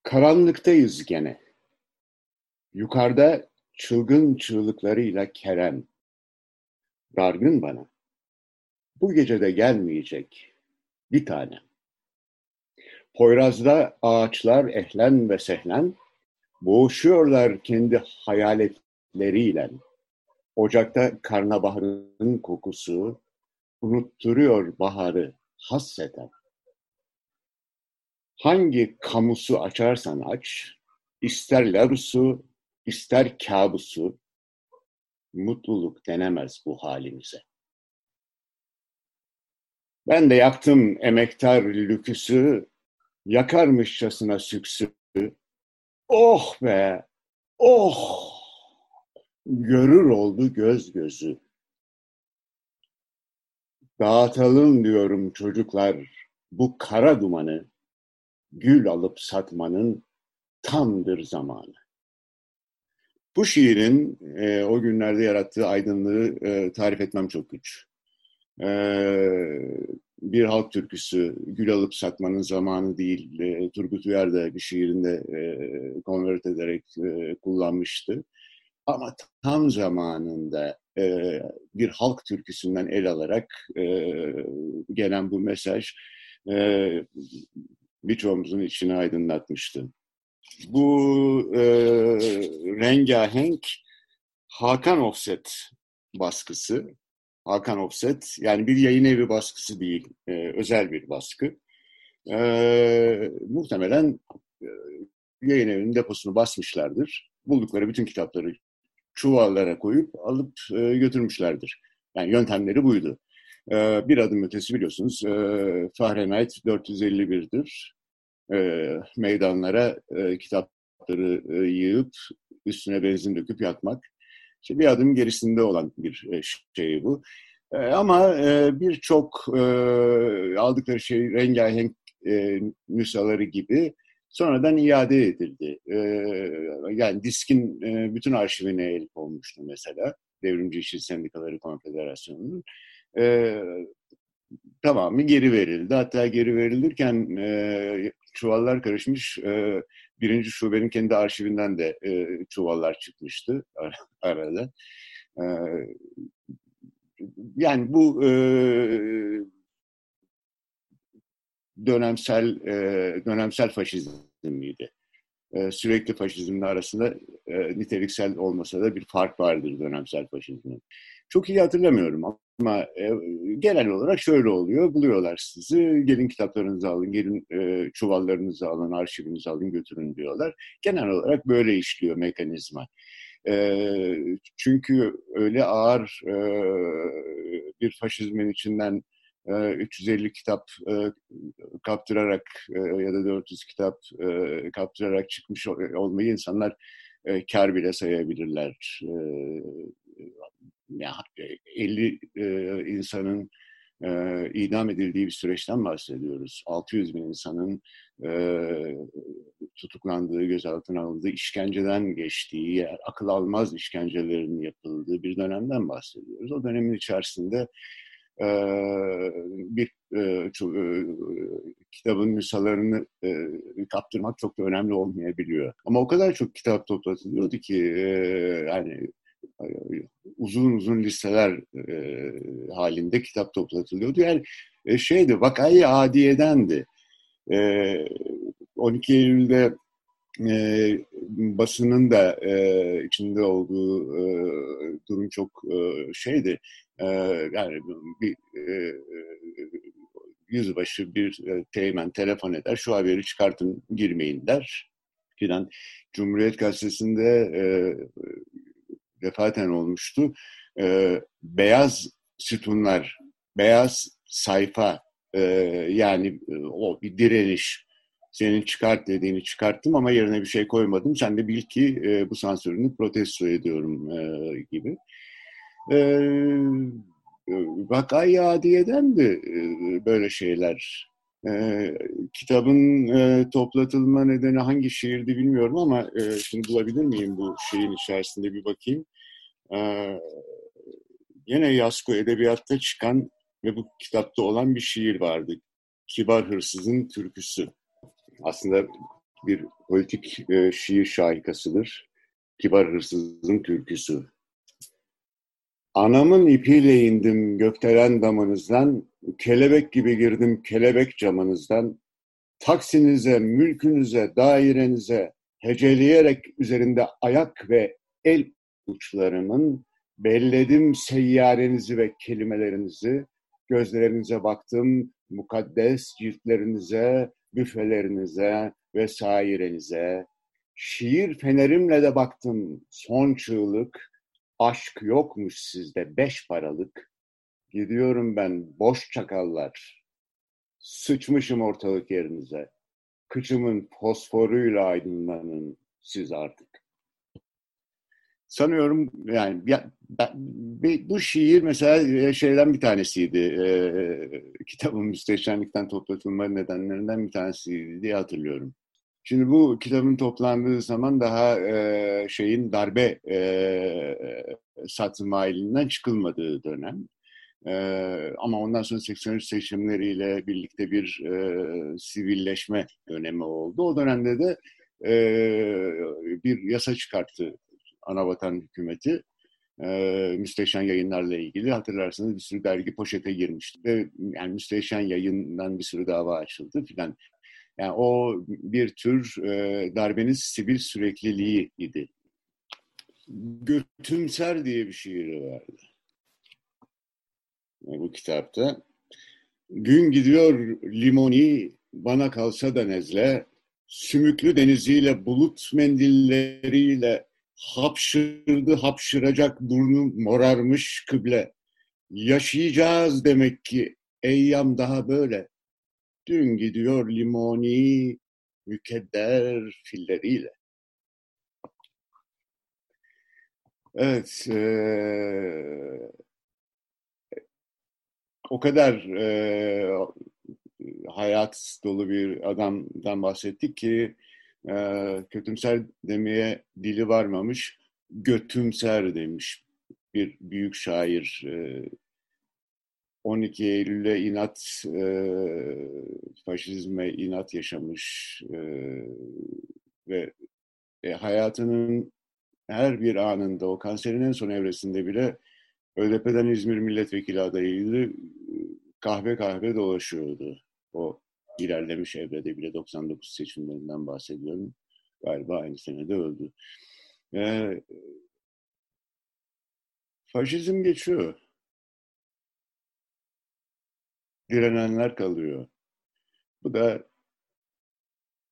Karanlıktayız gene. Yukarıda çılgın çığlıklarıyla Kerem. Dargın bana. Bu gece de gelmeyecek bir tane. Poyraz'da ağaçlar ehlen ve sehlen, boğuşuyorlar kendi hayaletleriyle. Ocakta karnabaharın kokusu unutturuyor baharı hasseten. Hangi kamusu açarsan aç, ister larusu, ister kabusu, mutluluk denemez bu halimize. Ben de yaktım emektar lüküsü, yakarmışçasına süksü. Oh be, oh! Görür oldu göz gözü. Dağıtalım diyorum çocuklar bu kara dumanı, gül alıp satmanın tamdır zamanı. Bu şiirin e, o günlerde yarattığı aydınlığı e, tarif etmem çok güç. E, bir halk türküsü, gül alıp satmanın zamanı değil, e, Turgut Uyar da bir şiirinde e, konvert ederek e, kullanmıştı. Ama tam zamanında e, bir halk türküsünden el alarak e, gelen bu mesaj e, birçoğumuzun içini aydınlatmıştı. Bu e, rengahenk Hakan Offset baskısı. Hakan Offset yani bir yayın evi baskısı değil, e, özel bir baskı. E, muhtemelen e, yayın evinin deposunu basmışlardır. Buldukları bütün kitapları çuvallara koyup alıp e, götürmüşlerdir. Yani yöntemleri buydu. E, bir adım ötesi biliyorsunuz e, Fahrenheit 451'dir. E, meydanlara e, kitapları e, yığıp üstüne benzin döküp yakmak. İşte bir adım gerisinde olan bir e, şey bu. E, ama e, birçok e, aldıkları şey rengarenk e, nüshaları gibi sonradan iade edildi. E, yani diskin e, bütün arşivine el konmuştu mesela. Devrimci İşçi Sendikaları Konfederasyonu'nun. E, tamamı geri verildi. Hatta geri verilirken e, çuvallar karışmış. E, birinci şubenin kendi arşivinden de e, çuvallar çıkmıştı ar arada. E, yani bu e, dönemsel e, dönemsel faşizm miydi? E, sürekli faşizmle arasında e, niteliksel olmasa da bir fark vardır dönemsel faşizmin. Çok iyi hatırlamıyorum ama e, genel olarak şöyle oluyor. Buluyorlar sizi, gelin kitaplarınızı alın, gelin e, çuvallarınızı alın, arşivinizi alın, götürün diyorlar. Genel olarak böyle işliyor mekanizma. E, çünkü öyle ağır e, bir faşizmin içinden 350 kitap kaptırarak ya da 400 kitap kaptırarak çıkmış olmayı insanlar kar bile sayabilirler. Yani 50 insanın idam edildiği bir süreçten bahsediyoruz. 600 bin insanın tutuklandığı, gözaltına alındığı, işkenceden geçtiği, akıl almaz işkencelerin yapıldığı bir dönemden bahsediyoruz. O dönemin içerisinde bir kitabın nüshalarını kaptırmak çok da önemli olmayabiliyor. Ama o kadar çok kitap toplatılıyordu ki yani uzun uzun listeler halinde kitap toplatılıyordu. Yani şeydi, vakayı adiyedendi. 12 Eylül'de e, basının da e, içinde olduğu e, durum çok e, şeydi. E, yani bir e, yüzbaşı bir e, teğmen telefon eder. Şu haberi çıkartın girmeyin der. Filan. Cumhuriyet Gazetesi'nde e, defaten olmuştu. E, beyaz sütunlar, beyaz sayfa e, yani e, o bir direniş. Senin çıkart dediğini çıkarttım ama yerine bir şey koymadım. Sen de bil ki e, bu sansürünü protesto ediyorum e, gibi. E, vakayı adiyeden de e, böyle şeyler. E, kitabın e, toplatılma nedeni hangi şiirdi bilmiyorum ama e, şimdi bulabilir miyim bu şeyin içerisinde bir bakayım. E, yine Yasko Edebiyat'ta çıkan ve bu kitapta olan bir şiir vardı. Kibar Hırsızın Türküsü. Aslında bir politik e, şiir şahikasıdır. Kibar Hırsızın Türküsü. Anamın ipiyle indim gökdelen damınızdan, kelebek gibi girdim kelebek camınızdan, taksinize, mülkünüze, dairenize, heceleyerek üzerinde ayak ve el uçlarımın, belledim seyyarenizi ve kelimelerinizi, gözlerinize baktım, mukaddes ciltlerinize, büfelerinize vesairenize, şiir fenerimle de baktım son çığlık, Aşk yokmuş sizde beş paralık. Gidiyorum ben boş çakallar. Sıçmışım ortalık yerinize. Kıçımın fosforuyla aydınlanın siz artık. Sanıyorum yani ya, ben, bu şiir mesela şeyden bir tanesiydi. E, kitabın müsteşenlikten toplatılma nedenlerinden bir tanesiydi diye hatırlıyorum. Şimdi bu kitabın toplandığı zaman daha e, şeyin darbe e, satma elinden çıkılmadığı dönem. E, ama ondan sonra 83 seçimleriyle birlikte bir e, sivilleşme dönemi oldu. O dönemde de e, bir yasa çıkarttı Anavatan hükümeti. E, müsteşen yayınlarla ilgili hatırlarsanız bir sürü dergi poşete girmişti. Ve yani müsteşen yayından bir sürü dava açıldı filan. Yani o bir tür e, darbenin sivil sürekliliği idi. Götümser diye bir şiiri vardı. Yani bu kitapta. Gün gidiyor limoni, bana kalsa da nezle, sümüklü deniziyle, bulut mendilleriyle hapşırdı hapşıracak burnu morarmış kıble. Yaşayacağız demek ki eyyam daha böyle. Dün gidiyor limoni mükedder filleriyle. Evet, e, o kadar e, hayat dolu bir adamdan bahsettik ki e, kötümser demeye dili varmamış, götümser demiş bir büyük şair e, 12 Eylül'e inat, e, faşizme inat yaşamış e, ve e, hayatının her bir anında, o kanserin en son evresinde bile ÖDP'den İzmir milletvekili adayıydı. Kahve kahve dolaşıyordu. O ilerlemiş evrede bile 99 seçimlerinden bahsediyorum. Galiba aynı senede öldü. E, faşizm geçiyor direnenler kalıyor. Bu da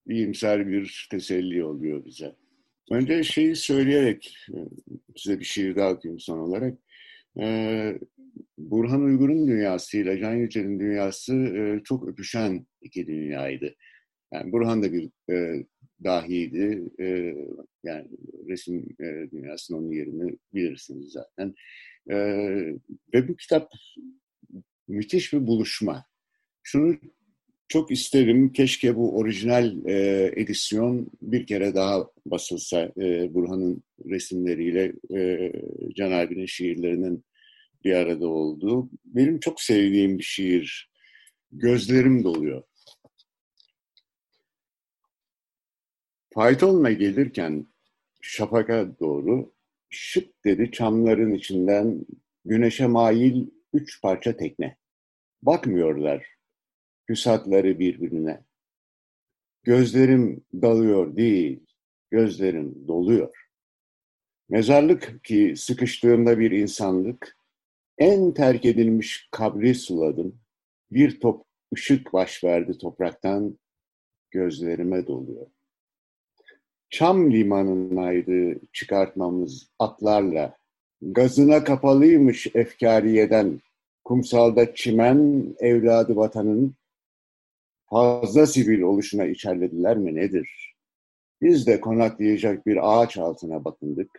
iyimser bir teselli oluyor bize. Önce şeyi söyleyerek e, size bir şiir daha okuyayım son olarak. Ee, Burhan Uygur'un dünyasıyla Can Yücel'in dünyası e, çok öpüşen iki dünyaydı. Yani Burhan da bir e, dahiydi. E, yani resim e, dünyasının onun yerini bilirsiniz zaten. E, ve bu kitap müthiş bir buluşma. Şunu çok isterim, keşke bu orijinal e, edisyon bir kere daha basılsa e, Burhan'ın resimleriyle e, Can abinin şiirlerinin bir arada olduğu. Benim çok sevdiğim bir şiir. Gözlerim doluyor. Faytonla gelirken şafaka doğru şık dedi çamların içinden güneşe mail üç parça tekne. Bakmıyorlar hüsatları birbirine. Gözlerim dalıyor değil, gözlerim doluyor. Mezarlık ki sıkıştığımda bir insanlık, en terk edilmiş kabri suladım. Bir top ışık baş verdi topraktan, gözlerime doluyor. Çam limanınaydı çıkartmamız atlarla, gazına kapalıymış efkariyeden, kumsalda çimen evladı vatanın, fazla sivil oluşuna içerlediler mi nedir? Biz de konaklayacak bir ağaç altına bakındık.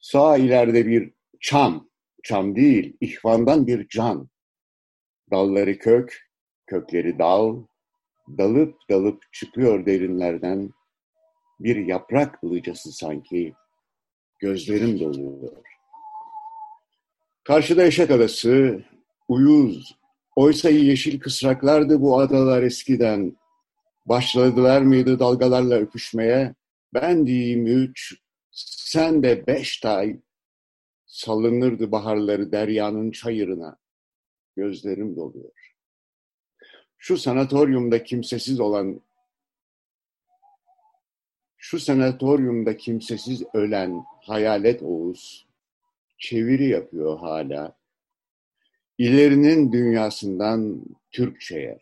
Sağ ileride bir çam, çam değil, ihvandan bir can. Dalları kök, kökleri dal, dalıp dalıp çıkıyor derinlerden bir yaprak ılıcası sanki gözlerim doluyor. Karşıda Eşek Adası, uyuz, oysa yeşil kısraklardı bu adalar eskiden. Başladılar mıydı dalgalarla öpüşmeye? Ben diyeyim üç, sen de beş tay. Salınırdı baharları deryanın çayırına. Gözlerim doluyor. Şu sanatoryumda kimsesiz olan şu sanatoryumda kimsesiz ölen hayalet Oğuz çeviri yapıyor hala. İlerinin dünyasından Türkçe'ye.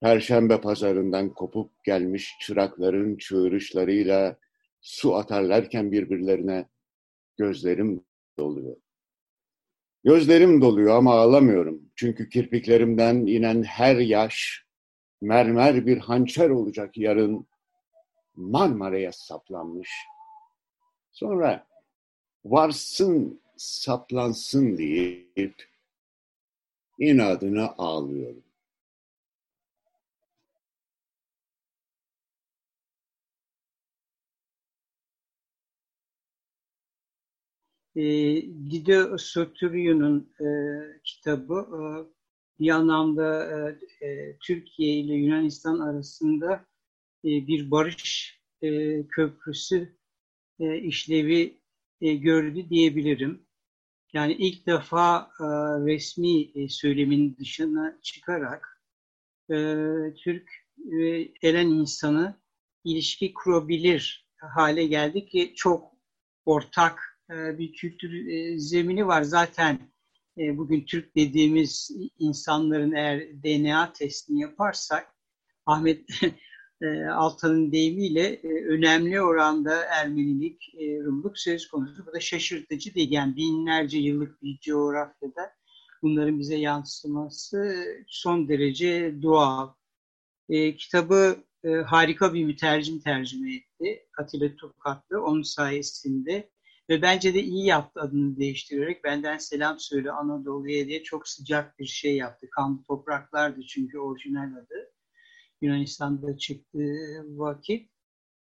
Perşembe pazarından kopup gelmiş çırakların çığırışlarıyla su atarlarken birbirlerine gözlerim doluyor. Gözlerim doluyor ama ağlamıyorum. Çünkü kirpiklerimden inen her yaş mermer bir hançer olacak yarın Marmara'ya saplanmış. Sonra varsın saplansın deyip inadına ağlıyorum. E, Guido Soturyu'nun e, kitabı e, bir anlamda e, e, Türkiye ile Yunanistan arasında e, bir barış e, köprüsü e, işlevi gördü diyebilirim. Yani ilk defa resmi söylemin dışına çıkarak Türk ve Elen insanı ilişki kurabilir hale geldi ki çok ortak bir kültür zemini var. Zaten bugün Türk dediğimiz insanların eğer DNA testini yaparsak Ahmet e, Altan'ın deyimiyle e, önemli oranda Ermenilik, e, Rumluk söz konusu. Bu da şaşırtıcı değil. Yani binlerce yıllık bir coğrafyada bunların bize yansıması son derece doğal. Kitabı harika bir mütercim tercüme etti. Atilla Tokatlı. Onun sayesinde ve bence de iyi yaptı adını değiştirerek. Benden selam söyle Anadolu'ya diye çok sıcak bir şey yaptı. Kanlı topraklardı çünkü orijinal adı. Yunanistan'da çıktığı vakit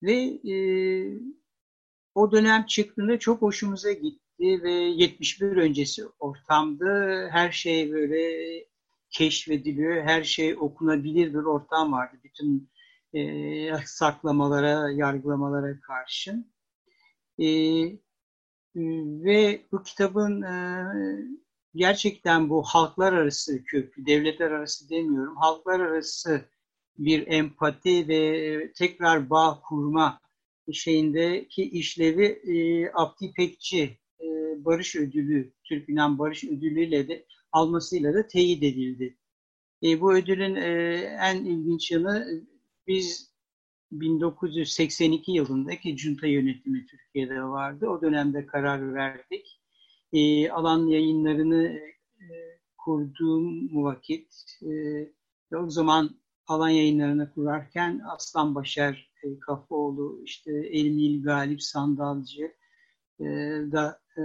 ve e, o dönem çıktığında çok hoşumuza gitti ve 71 öncesi ortamda her şey böyle keşfediliyor, her şey okunabilir bir ortam vardı bütün e, saklamalara, yargılamalara karşın. E, ve bu kitabın e, gerçekten bu halklar arası köprü, devletler arası demiyorum, halklar arası bir empati ve tekrar bağ kurma şeyindeki işlevi e, Abdi Pekçi e, Barış Ödülü, Türk Yunan Barış Ödülü ile de almasıyla da teyit edildi. E, bu ödülün e, en ilginç yanı biz 1982 yılındaki junta yönetimi Türkiye'de vardı. O dönemde karar verdik. E, alan yayınlarını e, kurduğum vakit e, o zaman alan yayınlarını kurarken Aslan Başar e, Kafaoğlu, işte Elmil Galip Sandalcı e, da e,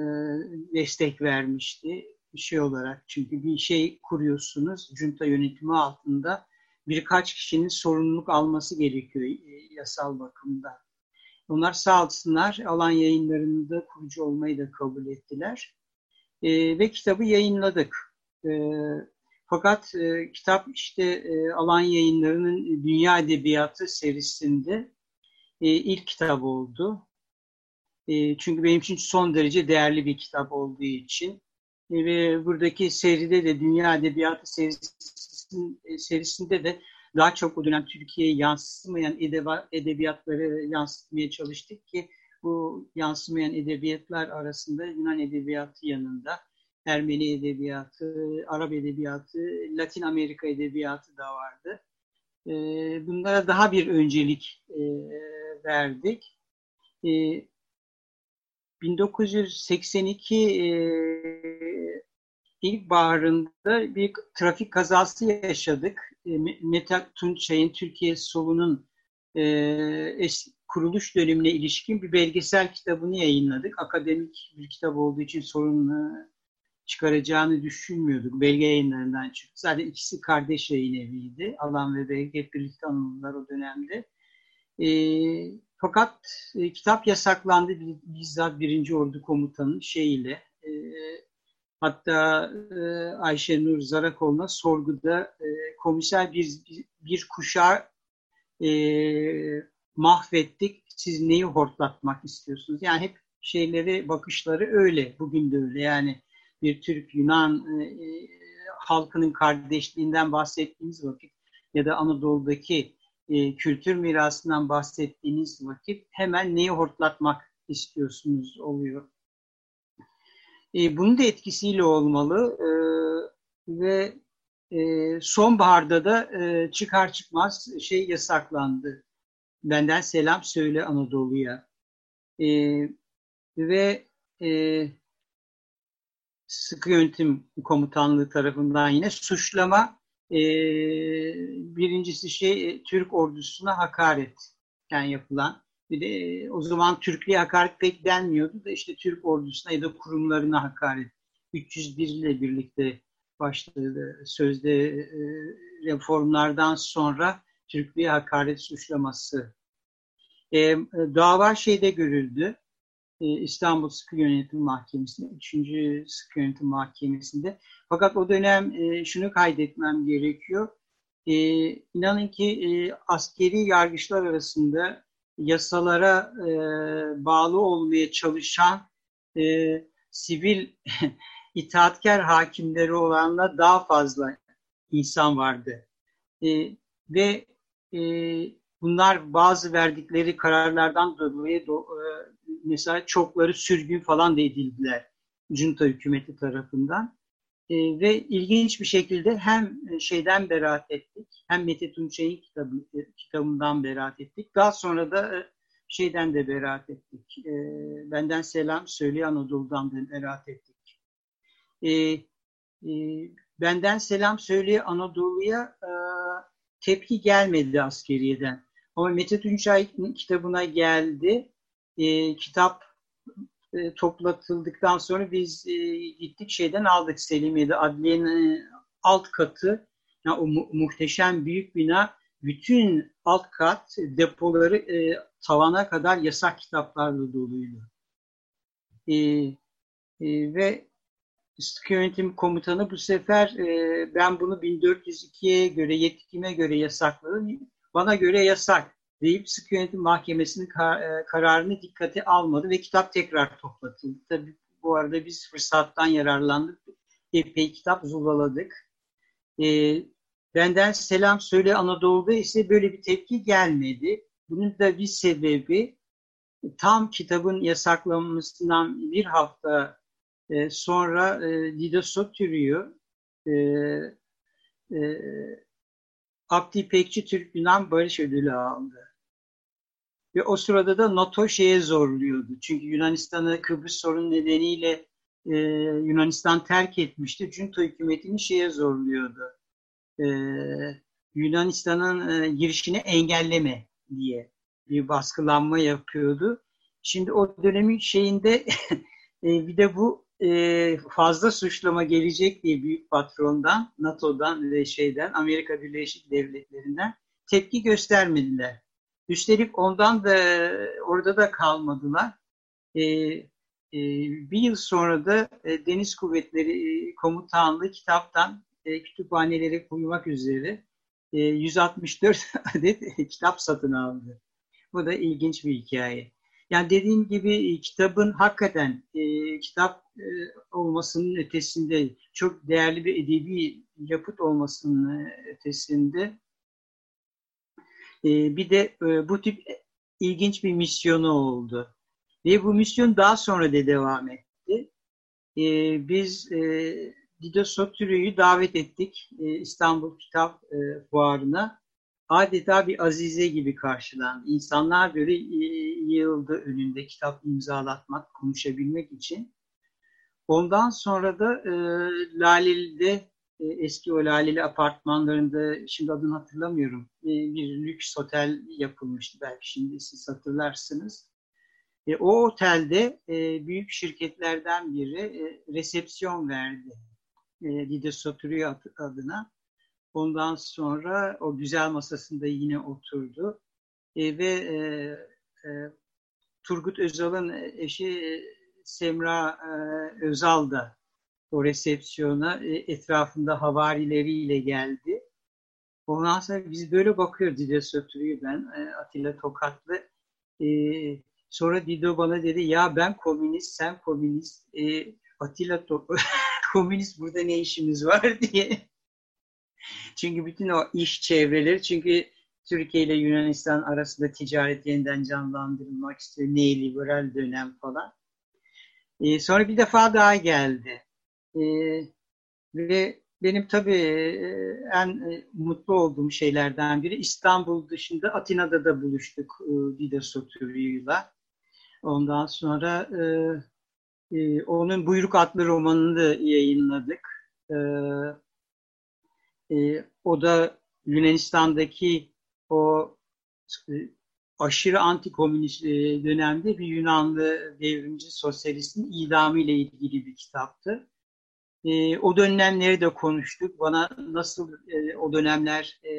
destek vermişti şey olarak. Çünkü bir şey kuruyorsunuz, junta yönetimi altında birkaç kişinin sorumluluk alması gerekiyor e, yasal bakımda. Onlar sağ olsunlar alan yayınlarında kurucu olmayı da kabul ettiler. E, ve kitabı yayınladık. E, fakat e, kitap işte e, Alan Yayınları'nın Dünya Edebiyatı serisinde e, ilk kitap oldu. E, çünkü benim için son derece değerli bir kitap olduğu için. E, ve buradaki seride de Dünya Edebiyatı serisinin, e, serisinde de daha çok o dönem Türkiye'ye yansımayan edebiyatları yansıtmaya çalıştık ki bu yansımayan edebiyatlar arasında Yunan edebiyatı yanında Ermeni edebiyatı, Arap edebiyatı, Latin Amerika edebiyatı da vardı. E, bunlara daha bir öncelik e, verdik. E, 1982 e, ilkbaharında bir trafik kazası yaşadık. E, Meta Tunçay'ın Türkiye Solu'nun kuruluş dönemine ilişkin bir belgesel kitabını yayınladık. Akademik bir kitap olduğu için sorun e, çıkaracağını düşünmüyorduk. Belge yayınlarından çıktı. Zaten ikisi kardeş yayın eviydi. Alan ve Belge hep birlikte anıldılar o dönemde. E, fakat e, kitap yasaklandı bizzat birinci ordu komutanın şeyiyle. E, hatta e, Ayşe Nur Zarakoğlu'na sorguda e, komiser bir, bir, bir kuşağı e, mahvettik. Siz neyi hortlatmak istiyorsunuz? Yani hep şeyleri, bakışları öyle. Bugün de öyle. Yani bir Türk-Yunan e, e, halkının kardeşliğinden bahsettiğimiz vakit ya da Anadolu'daki e, kültür mirasından bahsettiğiniz vakit hemen neyi hortlatmak istiyorsunuz oluyor. E, bunun da etkisiyle olmalı e, ve e, sonbaharda da e, çıkar çıkmaz şey yasaklandı. Benden selam söyle Anadolu'ya. E, ve e, sıkı yönetim komutanlığı tarafından yine suçlama e, birincisi şey e, Türk ordusuna hakaret yani yapılan bir de e, o zaman Türklüğe hakaret pek denmiyordu da işte Türk ordusuna ya da kurumlarına hakaret 301 ile birlikte başladı. Sözde e, reformlardan sonra Türklüğe hakaret suçlaması. E, dava şeyde görüldü. E, İstanbul Sıkı Yönetim Mahkemesi'nde, 3. Sıkı Yönetim Mahkemesi'nde. Fakat o dönem e, şunu kaydetmem gerekiyor. E, inanın ki askeri yargıçlar arasında yasalara bağlı olmaya çalışan sivil itaatkar hakimleri olanla daha fazla insan vardı. Ve bunlar bazı verdikleri kararlardan dolayı do, mesela çokları sürgün falan da edildiler junta hükümeti tarafından. E, ve ilginç bir şekilde hem şeyden beraat ettik, hem Mete Tunçay'ın kitabı, e, kitabından beraat ettik. Daha sonra da e, şeyden de beraat ettik. E, benden selam söyle Anadolu'dan da beraat ettik. E, e, benden selam söyle Anadolu'ya e, tepki gelmedi askeriyeden. Ama Mete Tunçay kitabına geldi. E, kitap e, toplatıldıktan sonra biz e, gittik şeyden aldık Selimiye'de adliyenin e, alt katı yani o mu- muhteşem büyük bina bütün alt kat depoları e, tavana kadar yasak kitaplarla doluydu. E, e, ve sıkı yönetim komutanı bu sefer e, ben bunu 1402'ye göre yetkime göre yasakladım. Bana göre yasak deyip sıkı yönetim mahkemesinin kar, e, kararını dikkate almadı ve kitap tekrar toplatıldı. Tabii bu arada biz fırsattan yararlandık. Epey kitap zulaladık. E, benden selam söyle Anadolu'da ise böyle bir tepki gelmedi. Bunun da bir sebebi tam kitabın yasaklanmasından bir hafta e, sonra e, Sotürü'yü e, e, Abdi İpekçi Türk Yunan Barış Ödülü aldı. Ve o sırada da NATO şeye zorluyordu. Çünkü Yunanistan'ı Kıbrıs sorunu nedeniyle e, Yunanistan terk etmişti. Junta hükümetini şeye zorluyordu. E, Yunanistan'ın e, girişini engelleme diye bir baskılanma yapıyordu. Şimdi o dönemin şeyinde e, bir de bu e, fazla suçlama gelecek diye büyük patrondan, NATO'dan ve şeyden, Amerika Birleşik Devletleri'nden tepki göstermediler. Üstelik ondan da orada da kalmadılar. E, e, bir yıl sonra da e, Deniz Kuvvetleri e, Komutanlığı kitaptan e, kütüphaneleri koymak üzere e, 164 adet kitap satın aldı. Bu da ilginç bir hikaye. Yani dediğim gibi kitabın hakikaten e, kitap e, olmasının ötesinde çok değerli bir edebi yapıt olmasının ötesinde e, bir de e, bu tip ilginç bir misyonu oldu. Ve bu misyon daha sonra da devam etti. e, biz e, Dido Sotürü'yü davet ettik e, İstanbul Kitap e, Fuarı'na. Adeta bir azize gibi karşılandı. İnsanlar böyle e, yığıldı önünde kitap imzalatmak, konuşabilmek için. Ondan sonra da e, Laleli'de e, eski o apartmanlarında şimdi adını hatırlamıyorum e, bir lüks otel yapılmıştı belki şimdi siz hatırlarsınız. E, o otelde büyük şirketlerden biri resepsiyon verdi e, Dide Soturio adına. Ondan sonra o güzel masasında yine oturdu ve Turgut Özal'ın eşi Semra Özal da o resepsiyona e, etrafında havarileriyle geldi. Ondan sonra biz böyle bakıyoruz Dido Soturu'yu ben, e, Atilla Tokatlı. E, sonra Dido bana dedi ya ben komünist, sen komünist. Atilla komünist burada ne işimiz var diye. çünkü bütün o iş çevreleri, çünkü Türkiye ile Yunanistan arasında ticaret yeniden canlandırılmak istiyor. Neoliberal dönem falan. Sonra bir defa daha geldi. E, ve benim tabii en mutlu olduğum şeylerden biri İstanbul dışında Atina'da da buluştuk Dida Soturu'yla. Ondan sonra onun Buyruk adlı romanını da yayınladık. O da Yunanistan'daki o aşırı antikomünist dönemde bir Yunanlı devrimci sosyalistin idamı ile ilgili bir kitaptı. E, o dönemleri de konuştuk. Bana nasıl e, o dönemler e,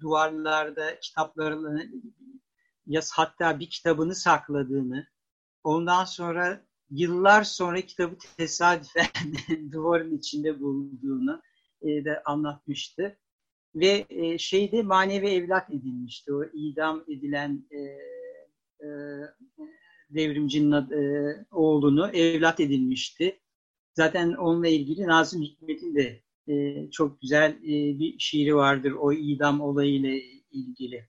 duvarlarda kitaplarını yaz hatta bir kitabını sakladığını, ondan sonra yıllar sonra kitabı tesadüfen duvarın içinde bulduğunu e, de anlatmıştı ve e, şeyde manevi evlat edinmişti. O idam edilen e, e, devrimcinin e, oğlunu evlat edinmişti. Zaten onunla ilgili Nazım Hikmet'in de e, çok güzel e, bir şiiri vardır o idam olayıyla ilgili.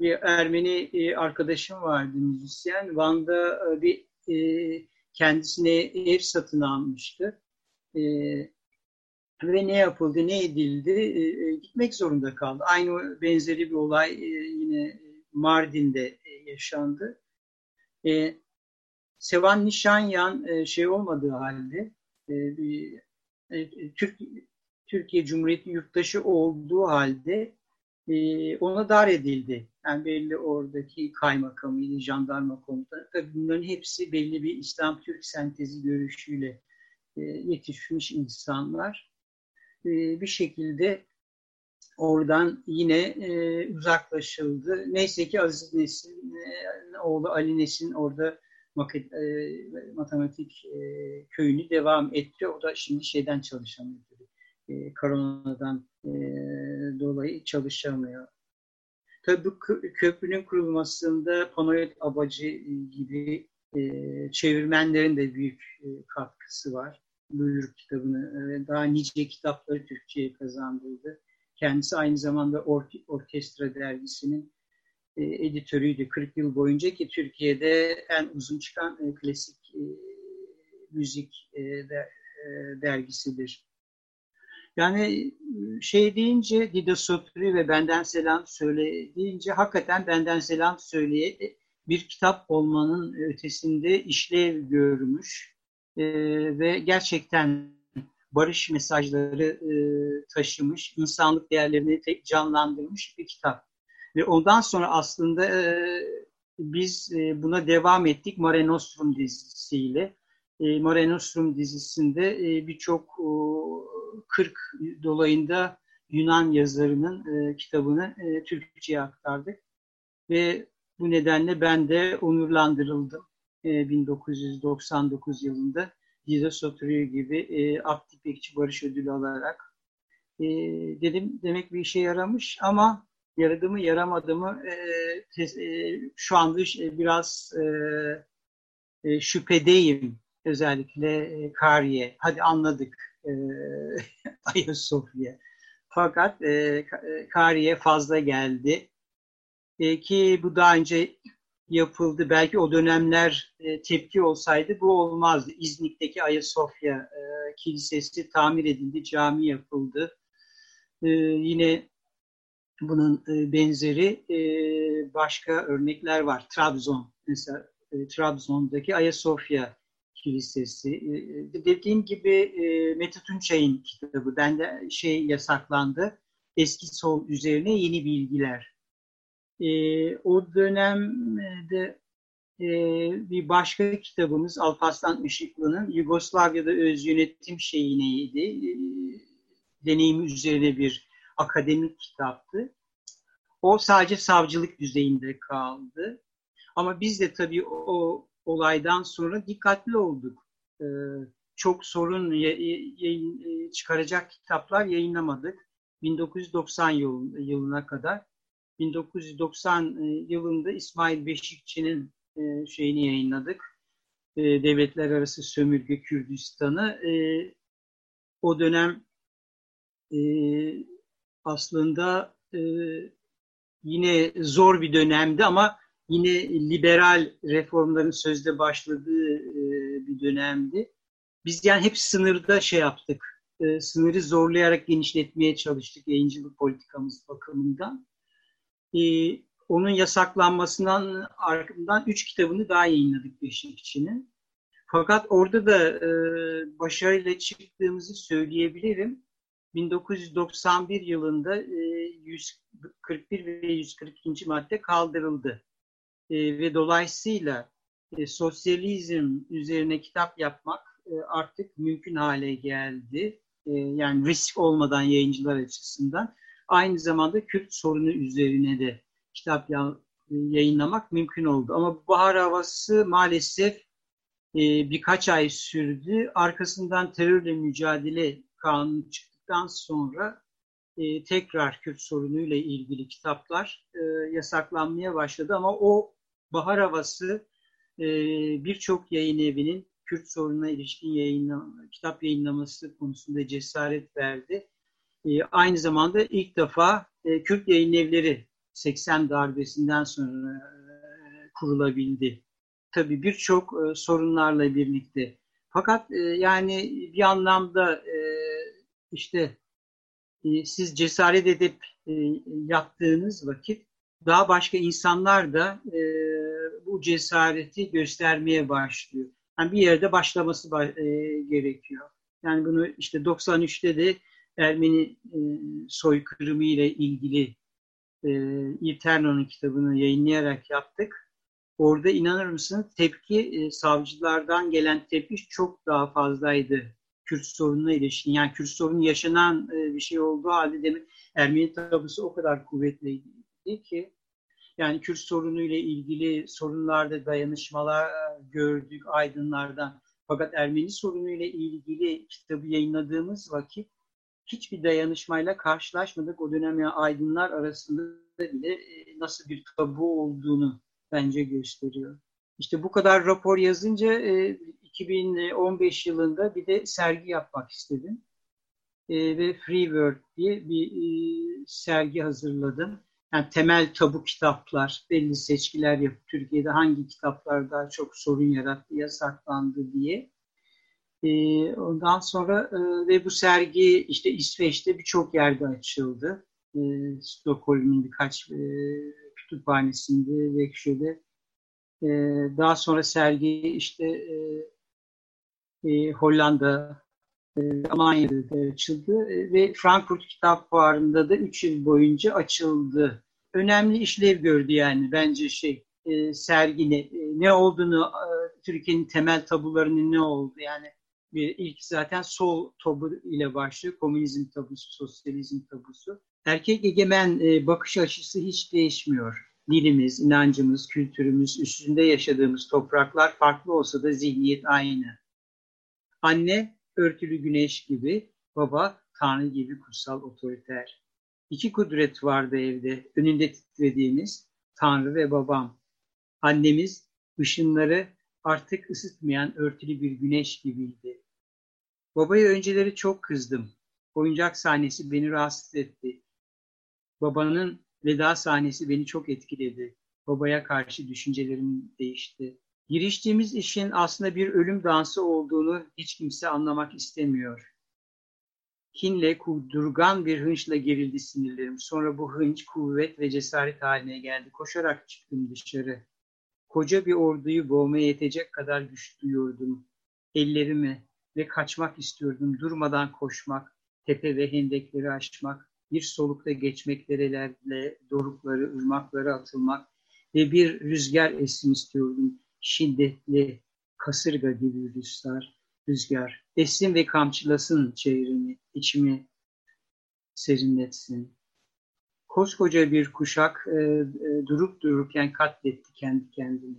Bir Ermeni e, arkadaşım vardı müzisyen. Van'da e, bir e, kendisine ev satın almıştı. E, ve ne yapıldı, ne edildi e, e, gitmek zorunda kaldı. Aynı benzeri bir olay e, yine Mardin'de e, yaşandı. E, Sevan Nişanyan e, şey olmadığı halde e, e, Türk, Türkiye Cumhuriyeti yurttaşı olduğu halde ona dar edildi. Yani belli oradaki kaymakamıydı, jandarma komutanı. Tabii bunların hepsi belli bir İslam-Türk sentezi görüşüyle yetişmiş insanlar. Bir şekilde oradan yine uzaklaşıldı. Neyse ki Aziz Nesin, oğlu Ali Nesin orada matematik e, köyünü devam etti. O da şimdi şeyden çalışamıyor. E, koronadan e, dolayı çalışamıyor. Tabii bu köprünün kurulmasında Panoyet Abacı gibi e, çevirmenlerin de büyük e, katkısı var. Buyruk kitabını daha nice kitapları Türkçe'ye kazandırdı. Kendisi aynı zamanda Or Orkestra dergisinin e, editörüydü 40 yıl boyunca ki Türkiye'de en uzun çıkan e, klasik e, müzik e, de, e, dergisidir. Yani şey deyince Dido Sopri ve Benden Selam Söyle deyince hakikaten Benden Selam Söyleye bir kitap olmanın ötesinde işlev görmüş e, ve gerçekten barış mesajları e, taşımış, insanlık değerlerini canlandırmış bir kitap. Ve ondan sonra aslında e, biz e, buna devam ettik Mare Nostrum dizisiyle. E, Mare Nostrum dizisinde e, birçok e, 40 dolayında Yunan yazarının e, kitabını e, Türkçe'ye aktardık. Ve bu nedenle ben de onurlandırıldım e, 1999 yılında Dido Soturio gibi e, aktif bekçi barış ödülü alarak. E, dedim demek bir işe yaramış ama yaradı mı yaramadı mı e, tes, e, şu anda e, biraz e, e, şüphedeyim özellikle e, Kariye. Hadi anladık e, Ayasofya. Fakat e, Kariye fazla geldi. E, ki bu daha önce yapıldı. Belki o dönemler e, tepki olsaydı bu olmazdı. İznik'teki Ayasofya e, Kilisesi tamir edildi, cami yapıldı. E, yine bunun e, benzeri e, başka örnekler var. Trabzon, mesela e, Trabzon'daki Ayasofya Kilisesi. Dediğim gibi Mete Tunçay'ın kitabı. Bende şey yasaklandı. Eski sol üzerine yeni bilgiler. O dönemde bir başka kitabımız Alparslan Işıklı'nın Yugoslavya'da öz yönetim şeyi neydi? E, deneyimi üzerine bir akademik kitaptı. O sadece savcılık düzeyinde kaldı. Ama biz de tabii o, olaydan sonra dikkatli olduk. Ee, çok sorun yayın, e, çıkaracak kitaplar yayınlamadık. 1990 yıl, yılına kadar. 1990 e, yılında İsmail Beşikçi'nin e, şeyini yayınladık. E, Devletler Arası Sömürge Kürdistan'ı. O dönem aslında yine zor bir dönemdi ama yine liberal reformların sözde başladığı bir dönemdi. Biz yani hep sınırda şey yaptık, sınırı zorlayarak genişletmeye çalıştık yayıncılık politikamız bakımından e, onun yasaklanmasından ardından üç kitabını daha yayınladık Beşikçi'nin. Fakat orada da e, başarıyla çıktığımızı söyleyebilirim. 1991 yılında e, 141 ve 142. madde kaldırıldı. E, ve dolayısıyla e, sosyalizm üzerine kitap yapmak e, artık mümkün hale geldi. E, yani risk olmadan yayıncılar açısından aynı zamanda Kürt sorunu üzerine de kitap yayınlamak mümkün oldu. Ama bu bahar havası maalesef e, birkaç ay sürdü. Arkasından terörle mücadele kanunu çıktıktan sonra e, tekrar Kürt sorunuyla ilgili kitaplar e, yasaklanmaya başladı. Ama o bahar havası birçok yayın evinin Kürt sorununa ilişkin yayınlama, kitap yayınlaması konusunda cesaret verdi. E, aynı zamanda ilk defa e, Kürt yayın evleri 80 darbesinden sonra e, kurulabildi. Tabii birçok e, sorunlarla birlikte. Fakat e, yani bir anlamda e, işte e, siz cesaret edip e, yaptığınız vakit daha başka insanlar da e, bu cesareti göstermeye başlıyor. Yani bir yerde başlaması e, gerekiyor. Yani bunu işte 93'te de Ermeni e, soykırımı ile ilgili e, İterno'nun kitabını yayınlayarak yaptık. Orada inanır mısın tepki e, savcılardan gelen tepki çok daha fazlaydı. Kürt sorununa ilişkin. Yani Kürt sorunu yaşanan e, bir şey olduğu halde demek Ermeni tabusu o kadar kuvvetliydi ki yani Kürt sorunu ile ilgili sorunlarda dayanışmalar gördük aydınlardan. Fakat Ermeni sorunu ile ilgili kitabı yayınladığımız vakit hiçbir dayanışmayla karşılaşmadık. O dönem ya aydınlar arasında bile e, nasıl bir tabu olduğunu bence gösteriyor. İşte bu kadar rapor yazınca 2015 e, yılında bir de sergi yapmak istedim. E, ve Free World diye bir sergi hazırladım. Yani temel tabu kitaplar, belli seçkiler yapıp Türkiye'de hangi kitaplar daha çok sorun yarattı, yasaklandı diye. E, ondan sonra e, ve bu sergi işte İsveç'te birçok yerde açıldı. E, Stockholm'un birkaç e, kütüphanesinde ve şöyle e, daha sonra sergi işte e, e, Hollanda, e, Almanya'da da açıldı e, ve Frankfurt Kitap Fuarı'nda da 3 yıl boyunca açıldı. Önemli işlev gördü yani bence şey e, sergi ne, e, ne olduğunu, e, Türkiye'nin temel tabularının ne oldu yani bir ilk zaten sol tabu ile başlıyor. Komünizm tabusu, sosyalizm tabusu. Erkek egemen e, bakış açısı hiç değişmiyor. Dilimiz, inancımız, kültürümüz, üstünde yaşadığımız topraklar farklı olsa da zihniyet aynı. Anne örtülü güneş gibi, baba tanrı gibi kutsal otoriter. İki kudret vardı evde, önünde titrediğimiz tanrı ve babam. Annemiz ışınları artık ısıtmayan örtülü bir güneş gibiydi. Babaya önceleri çok kızdım. Oyuncak sahnesi beni rahatsız etti. Babanın veda sahnesi beni çok etkiledi. Babaya karşı düşüncelerim değişti. Giriştiğimiz işin aslında bir ölüm dansı olduğunu hiç kimse anlamak istemiyor. Kinle, kudurgan bir hınçla gerildi sinirlerim. Sonra bu hınç kuvvet ve cesaret haline geldi. Koşarak çıktım dışarı. Koca bir orduyu boğmaya yetecek kadar güç duyuyordum. Ellerimi ve kaçmak istiyordum. Durmadan koşmak, tepe ve hendekleri aşmak, bir solukta geçmek derelerle dorukları, ırmaklara atılmak ve bir rüzgar essin istiyordum. Şiddetli, kasırga gibi rüzgar, rüzgar. Essin ve kamçılasın çevremi, içimi serinletsin. Koskoca bir kuşak e, e, durup dururken katletti kendi kendini.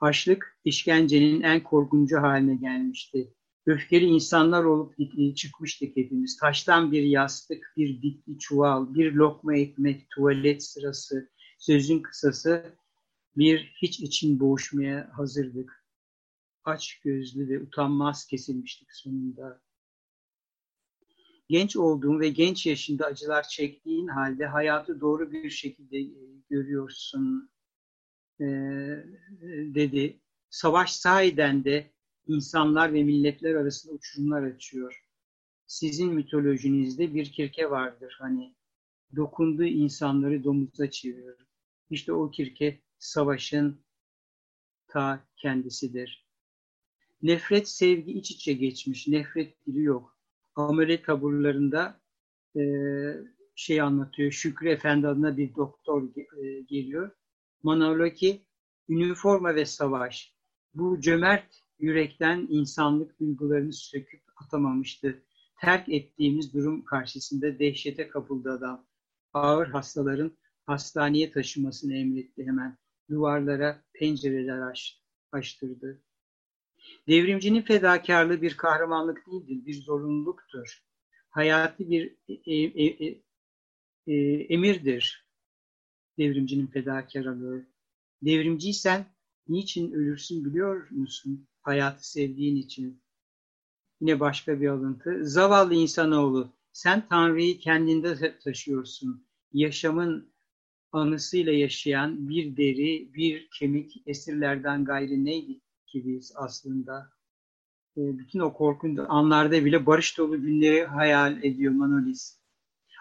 Açlık işkencenin en korkuncu haline gelmişti. Öfkeli insanlar olup çıkmıştık hepimiz. Taştan bir yastık, bir bitki çuval, bir lokma ekmek, tuvalet sırası, sözün kısası bir hiç için boğuşmaya hazırdık. Aç gözlü ve utanmaz kesilmiştik sonunda. Genç olduğun ve genç yaşında acılar çektiğin halde hayatı doğru bir şekilde e, görüyorsun e, dedi. Savaş sahiden de insanlar ve milletler arasında uçurumlar açıyor. Sizin mitolojinizde bir kirke vardır hani dokunduğu insanları domuza çeviriyor. İşte o kirke savaşın ta kendisidir. Nefret, sevgi iç içe geçmiş. Nefret dili yok. Amele taburlarında e, şey anlatıyor. Şükrü Efendi adına bir doktor e, geliyor. Manoloki, üniforma ve savaş. Bu cömert yürekten insanlık duygularını söküp atamamıştı. Terk ettiğimiz durum karşısında dehşete kapıldı adam. Ağır hastaların hastaneye taşımasını emretti hemen. Duvarlara pencereler aç, açtırdı. Devrimcinin fedakarlığı bir kahramanlık değildir, bir zorunluluktur. Hayati bir e, e, e, e, emirdir devrimcinin fedakarlığı. Devrimciysen niçin ölürsün biliyor musun? Hayatı sevdiğin için. Yine başka bir alıntı. Zavallı insanoğlu, sen Tanrı'yı kendinde taşıyorsun. Yaşamın anısıyla yaşayan bir deri, bir kemik esirlerden gayrı neydi ki biz aslında? E, bütün o korkunç anlarda bile barış dolu günleri hayal ediyor Manolis.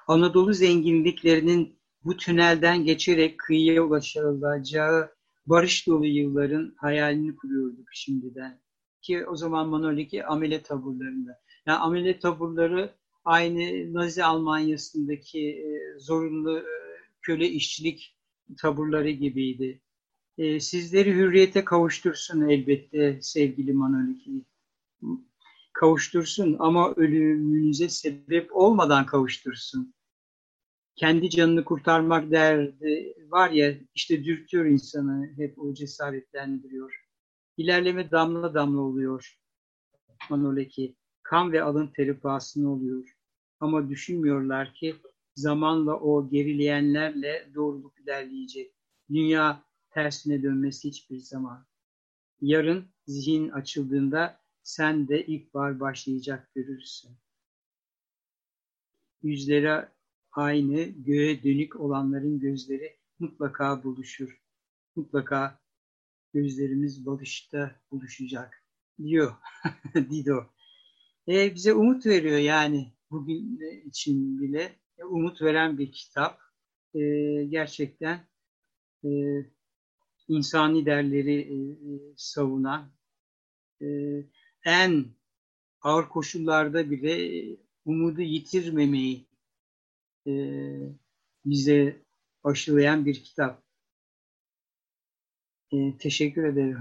Anadolu zenginliklerinin bu tünelden geçerek kıyıya ulaşılacağı barış dolu yılların hayalini kuruyorduk şimdiden. Ki o zaman Manoliki amele taburlarında. Yani amele taburları aynı Nazi Almanya'sındaki e, zorunlu e, köle işçilik taburları gibiydi. E, sizleri hürriyete kavuştursun elbette sevgili Manoliki. Kavuştursun ama ölümünüze sebep olmadan kavuştursun kendi canını kurtarmak derdi var ya işte dürtüyor insanı hep o cesaretlendiriyor. İlerleme damla damla oluyor Manoleki. Kan ve alın teri pahasına oluyor. Ama düşünmüyorlar ki zamanla o gerileyenlerle doğruluk ilerleyecek. Dünya tersine dönmesi hiçbir zaman. Yarın zihin açıldığında sen de ilkbahar başlayacak görürsün. Yüzlere aynı göğe dönük olanların gözleri mutlaka buluşur. Mutlaka gözlerimiz barışta buluşacak diyor Dido. E, bize umut veriyor yani bugün için bile umut veren bir kitap. E, gerçekten e, insani değerleri e, savunan e, en ağır koşullarda bile umudu yitirmemeyi e, bize aşılayan bir kitap. E, teşekkür ederim.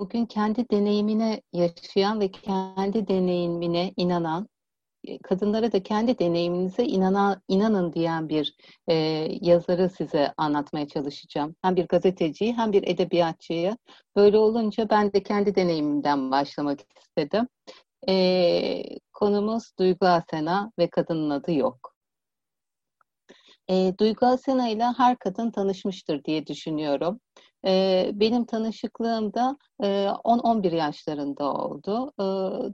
Bugün kendi deneyimine yaşayan ve kendi deneyimine inanan e, kadınlara da kendi deneyiminize inana, inanın diyen bir e, yazarı size anlatmaya çalışacağım. Hem bir gazeteciyi hem bir edebiyatçıyı. Böyle olunca ben de kendi deneyimimden başlamak istedim. E, konumuz Duygu Asena ve kadının adı yok. E, Duygu Asena ile her kadın tanışmıştır diye düşünüyorum. E, benim tanışıklığım da e, 10-11 yaşlarında oldu. E,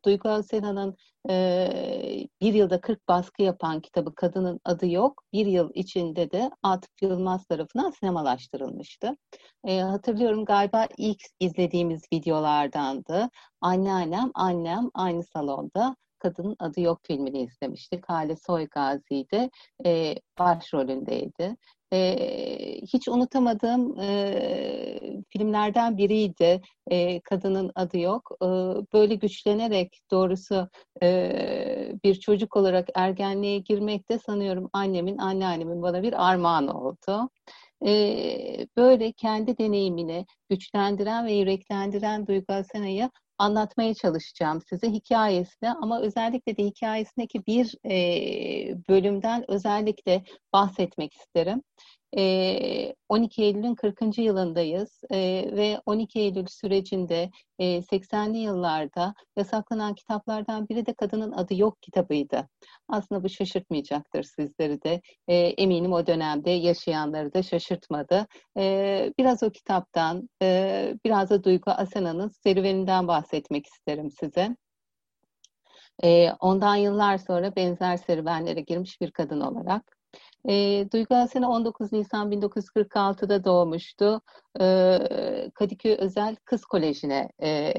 Duygu Asena'nın e, bir yılda 40 baskı yapan kitabı Kadının Adı Yok, bir yıl içinde de Atıf Yılmaz tarafından sinemalaştırılmıştı. E, hatırlıyorum galiba ilk izlediğimiz videolardandı. Anneannem, annem aynı salonda Kadının Adı Yok filmini izlemiştik. Hale Soygazi de e, başrolündeydi. E, hiç unutamadığım e, filmlerden biriydi. E, Kadının Adı Yok. E, böyle güçlenerek doğrusu e, bir çocuk olarak ergenliğe girmek de sanıyorum annemin, anneannemin bana bir armağan oldu. E, böyle kendi deneyimini güçlendiren ve yüreklendiren Duygu Asena'yı anlatmaya çalışacağım size hikayesini ama özellikle de hikayesindeki bir e, bölümden özellikle bahsetmek isterim. 12 Eylül'ün 40. yılındayız ve 12 Eylül sürecinde 80'li yıllarda yasaklanan kitaplardan biri de Kadının Adı Yok kitabıydı. Aslında bu şaşırtmayacaktır sizleri de. Eminim o dönemde yaşayanları da şaşırtmadı. Biraz o kitaptan, biraz da Duygu Asena'nın serüveninden bahsetmek isterim size. Ondan yıllar sonra benzer serüvenlere girmiş bir kadın olarak e, Duygu Asena 19 Nisan 1946'da doğmuştu. E, Kadıköy Özel Kız Koleji'ne e,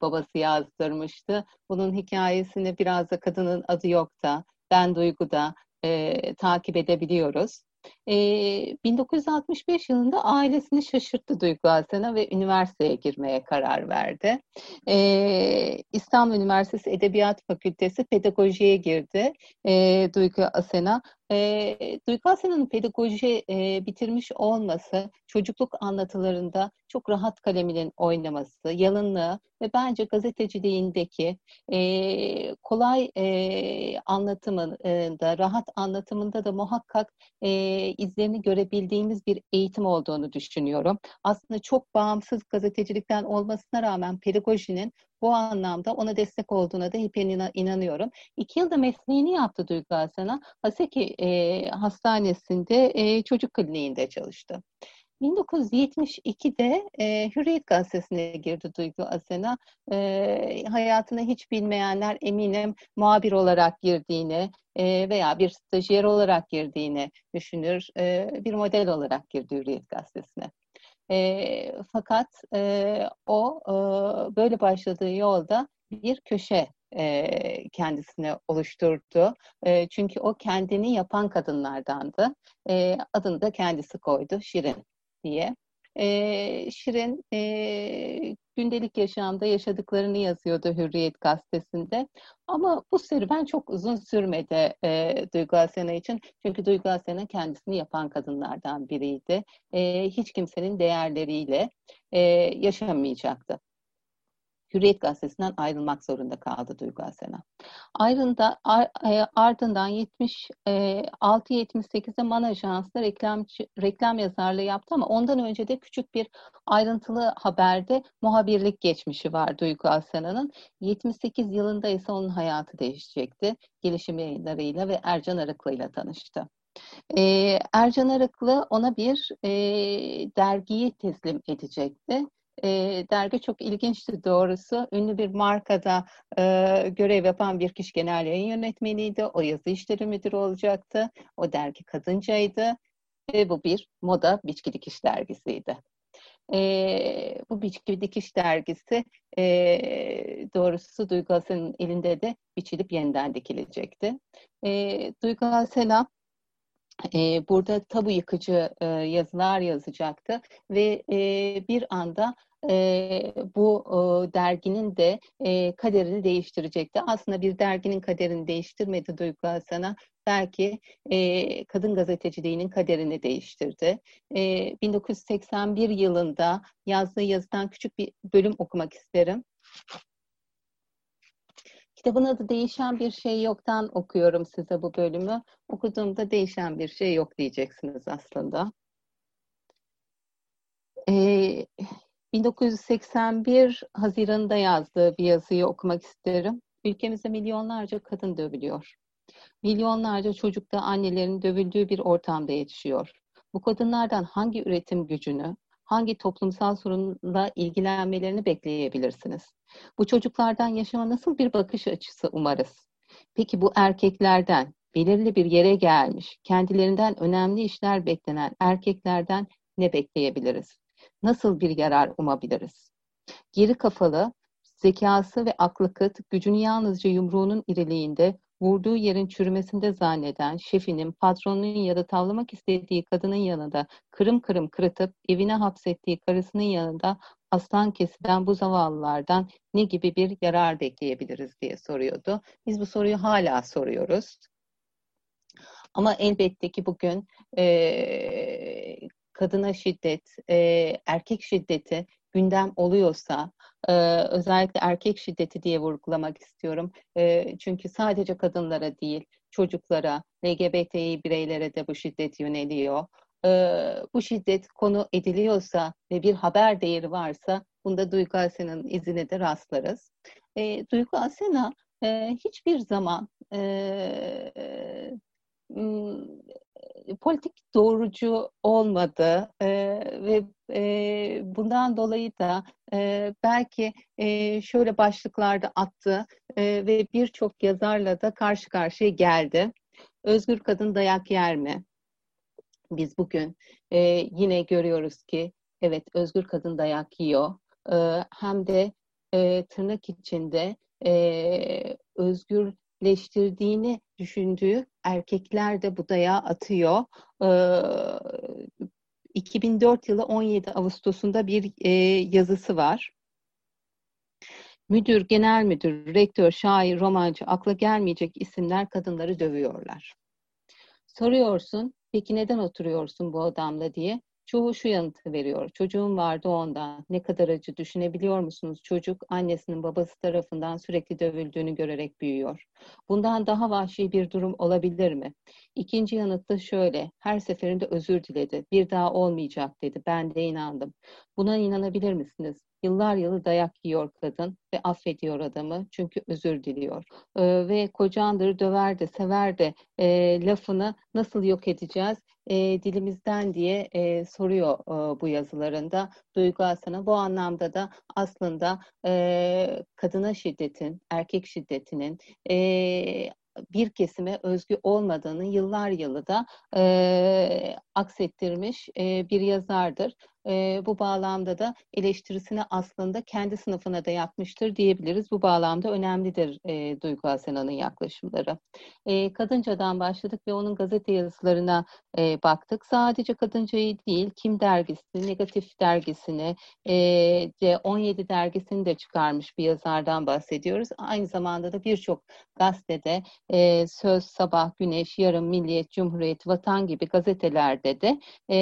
babası yazdırmıştı. Bunun hikayesini biraz da kadının adı yok da, ben Duygu'da e, takip edebiliyoruz. E, 1965 yılında ailesini şaşırttı Duygu Asena ve üniversiteye girmeye karar verdi. E, İstanbul Üniversitesi Edebiyat Fakültesi pedagojiye girdi e, Duygu Asena e, Duygu Asena'nın pedagoji e, bitirmiş olması, çocukluk anlatılarında çok rahat kaleminin oynaması, yalınlığı ve bence gazeteciliğindeki e, kolay e, anlatımında, rahat anlatımında da muhakkak e, izlerini görebildiğimiz bir eğitim olduğunu düşünüyorum. Aslında çok bağımsız gazetecilikten olmasına rağmen pedagojinin bu anlamda ona destek olduğuna da hep inanıyorum. İki yılda mesleğini yaptı Duygu Asena. Haseki e, Hastanesi'nde e, çocuk kliniğinde çalıştı. 1972'de e, Hürriyet Gazetesi'ne girdi Duygu Asena. E, hayatını hiç bilmeyenler eminim muhabir olarak girdiğini e, veya bir stajyer olarak girdiğini düşünür. E, bir model olarak girdi Hürriyet Gazetesi'ne. E, fakat e, o e, böyle başladığı yolda bir köşe e, kendisine oluşturdu. E, çünkü o kendini yapan kadınlardandı. E, adını da kendisi koydu, Şirin diye. E, Şirin e, gündelik yaşamda yaşadıklarını yazıyordu Hürriyet gazetesinde. Ama bu serüven çok uzun sürmedi e, Duygu Asena için. Çünkü Duygu Asena kendisini yapan kadınlardan biriydi. E, hiç kimsenin değerleriyle e, yaşamayacaktı. Hürriyet Gazetesi'nden ayrılmak zorunda kaldı Duygu Asena. Ayrında, e, ardından 76-78'de Man Ajans'ta reklam, reklam yazarlığı yaptı ama ondan önce de küçük bir ayrıntılı haberde muhabirlik geçmişi var Duygu Asena'nın. 78 yılında ise onun hayatı değişecekti. Gelişim yayınlarıyla ve Ercan Arıklı ile tanıştı. Ee, Ercan Arıklı ona bir e, dergiyi teslim edecekti e, dergi çok ilginçti doğrusu. Ünlü bir markada e, görev yapan bir kişi genel yayın yönetmeniydi. O yazı işleri müdürü olacaktı. O dergi kadıncaydı. Ve bu bir moda biçki dikiş dergisiydi. E, bu biçki dikiş dergisi e, doğrusu Duygu Hasen'in elinde de biçilip yeniden dikilecekti. E, Duygu Hasen'a e, burada tabu yıkıcı e, yazılar yazacaktı ve e, bir anda e, bu e, derginin de e, kaderini değiştirecekti. Aslında bir derginin kaderini değiştirmedi Duygu Hasan'a. Belki e, kadın gazeteciliğinin kaderini değiştirdi. E, 1981 yılında yazdığı yazıdan küçük bir bölüm okumak isterim. Kitabın adı Değişen Bir Şey Yok'tan okuyorum size bu bölümü. Okuduğumda değişen bir şey yok diyeceksiniz aslında. Ee, 1981 Haziran'da yazdığı bir yazıyı okumak isterim. Ülkemizde milyonlarca kadın dövülüyor. Milyonlarca çocuk da annelerin dövüldüğü bir ortamda yetişiyor. Bu kadınlardan hangi üretim gücünü, hangi toplumsal sorunla ilgilenmelerini bekleyebilirsiniz? Bu çocuklardan yaşama nasıl bir bakış açısı umarız? Peki bu erkeklerden, belirli bir yere gelmiş, kendilerinden önemli işler beklenen erkeklerden ne bekleyebiliriz? Nasıl bir yarar umabiliriz? Geri kafalı, zekası ve aklı kıt, gücünü yalnızca yumruğunun iriliğinde, vurduğu yerin çürümesinde zanneden, şefinin, patronunun ya da tavlamak istediği kadının yanında kırım kırım kırıtıp evine hapsettiği karısının yanında aslan kesilen bu zavallılardan ne gibi bir yarar bekleyebiliriz diye soruyordu. Biz bu soruyu hala soruyoruz. Ama elbette ki bugün e, kadına şiddet, e, erkek şiddeti gündem oluyorsa, e, özellikle erkek şiddeti diye vurgulamak istiyorum. E, çünkü sadece kadınlara değil, çocuklara, LGBTİ bireylere de bu şiddet yöneliyor. E, bu şiddet konu ediliyorsa ve bir haber değeri varsa bunda Duygu Asena'nın izine de rastlarız. E, Duygu Asena e, hiçbir zaman e, politik doğrucu olmadı e, ve e, bundan dolayı da e, belki e, şöyle başlıklarda attı e, ve birçok yazarla da karşı karşıya geldi. Özgür kadın dayak yer mi? Biz bugün e, yine görüyoruz ki evet özgür kadın dayak yiyor. E, hem de e, tırnak içinde e, özgür leştirdiğini düşündüğü erkekler de bu dayağı atıyor. Ee, 2004 yılı 17 Ağustos'unda bir e, yazısı var. Müdür, genel müdür, rektör, şair, romancı, akla gelmeyecek isimler kadınları dövüyorlar. Soruyorsun, peki neden oturuyorsun bu adamla diye. Çoğu şu yanıtı veriyor. Çocuğum vardı ondan. Ne kadar acı düşünebiliyor musunuz? Çocuk annesinin babası tarafından sürekli dövüldüğünü görerek büyüyor. Bundan daha vahşi bir durum olabilir mi? İkinci yanıt da şöyle. Her seferinde özür diledi. Bir daha olmayacak dedi. Ben de inandım. Buna inanabilir misiniz? Yıllar yılı dayak yiyor kadın ve affediyor adamı çünkü özür diliyor. Ee, ve kocandır, döver de, sever de e, lafını nasıl yok edeceğiz? e, dilimizden diye e, soruyor e, bu yazılarında Duygu Aslan'a. Bu anlamda da aslında e, kadına şiddetin, erkek şiddetinin e, bir kesime özgü olmadığını yıllar yılı da e, aksettirmiş e, bir yazardır. E, bu bağlamda da eleştirisini aslında kendi sınıfına da yapmıştır diyebiliriz. Bu bağlamda önemlidir e, Duygu Asena'nın yaklaşımları. E, Kadınca'dan başladık ve onun gazete yazılarına e, baktık. Sadece Kadınca'yı değil, Kim dergisi, Negatif dergisini, e, C17 dergisini de çıkarmış bir yazardan bahsediyoruz. Aynı zamanda da birçok gazetede e, Söz, Sabah, Güneş, Yarın, Milliyet, Cumhuriyet, Vatan gibi gazetelerde de e,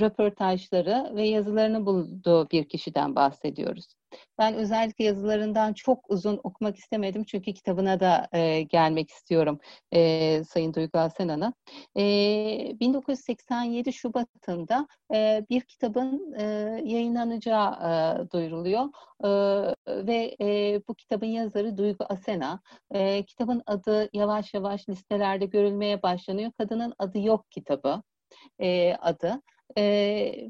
röportajları ve yazılarını bulduğu bir kişiden bahsediyoruz. Ben özellikle yazılarından çok uzun okumak istemedim çünkü kitabına da e, gelmek istiyorum e, Sayın Duygu Asenan'a. E, 1987 Şubat'ında e, bir kitabın e, yayınlanacağı e, duyuruluyor e, ve e, bu kitabın yazarı Duygu Asena. E, kitabın adı yavaş yavaş listelerde görülmeye başlanıyor. Kadının adı yok kitabı e, adı. E,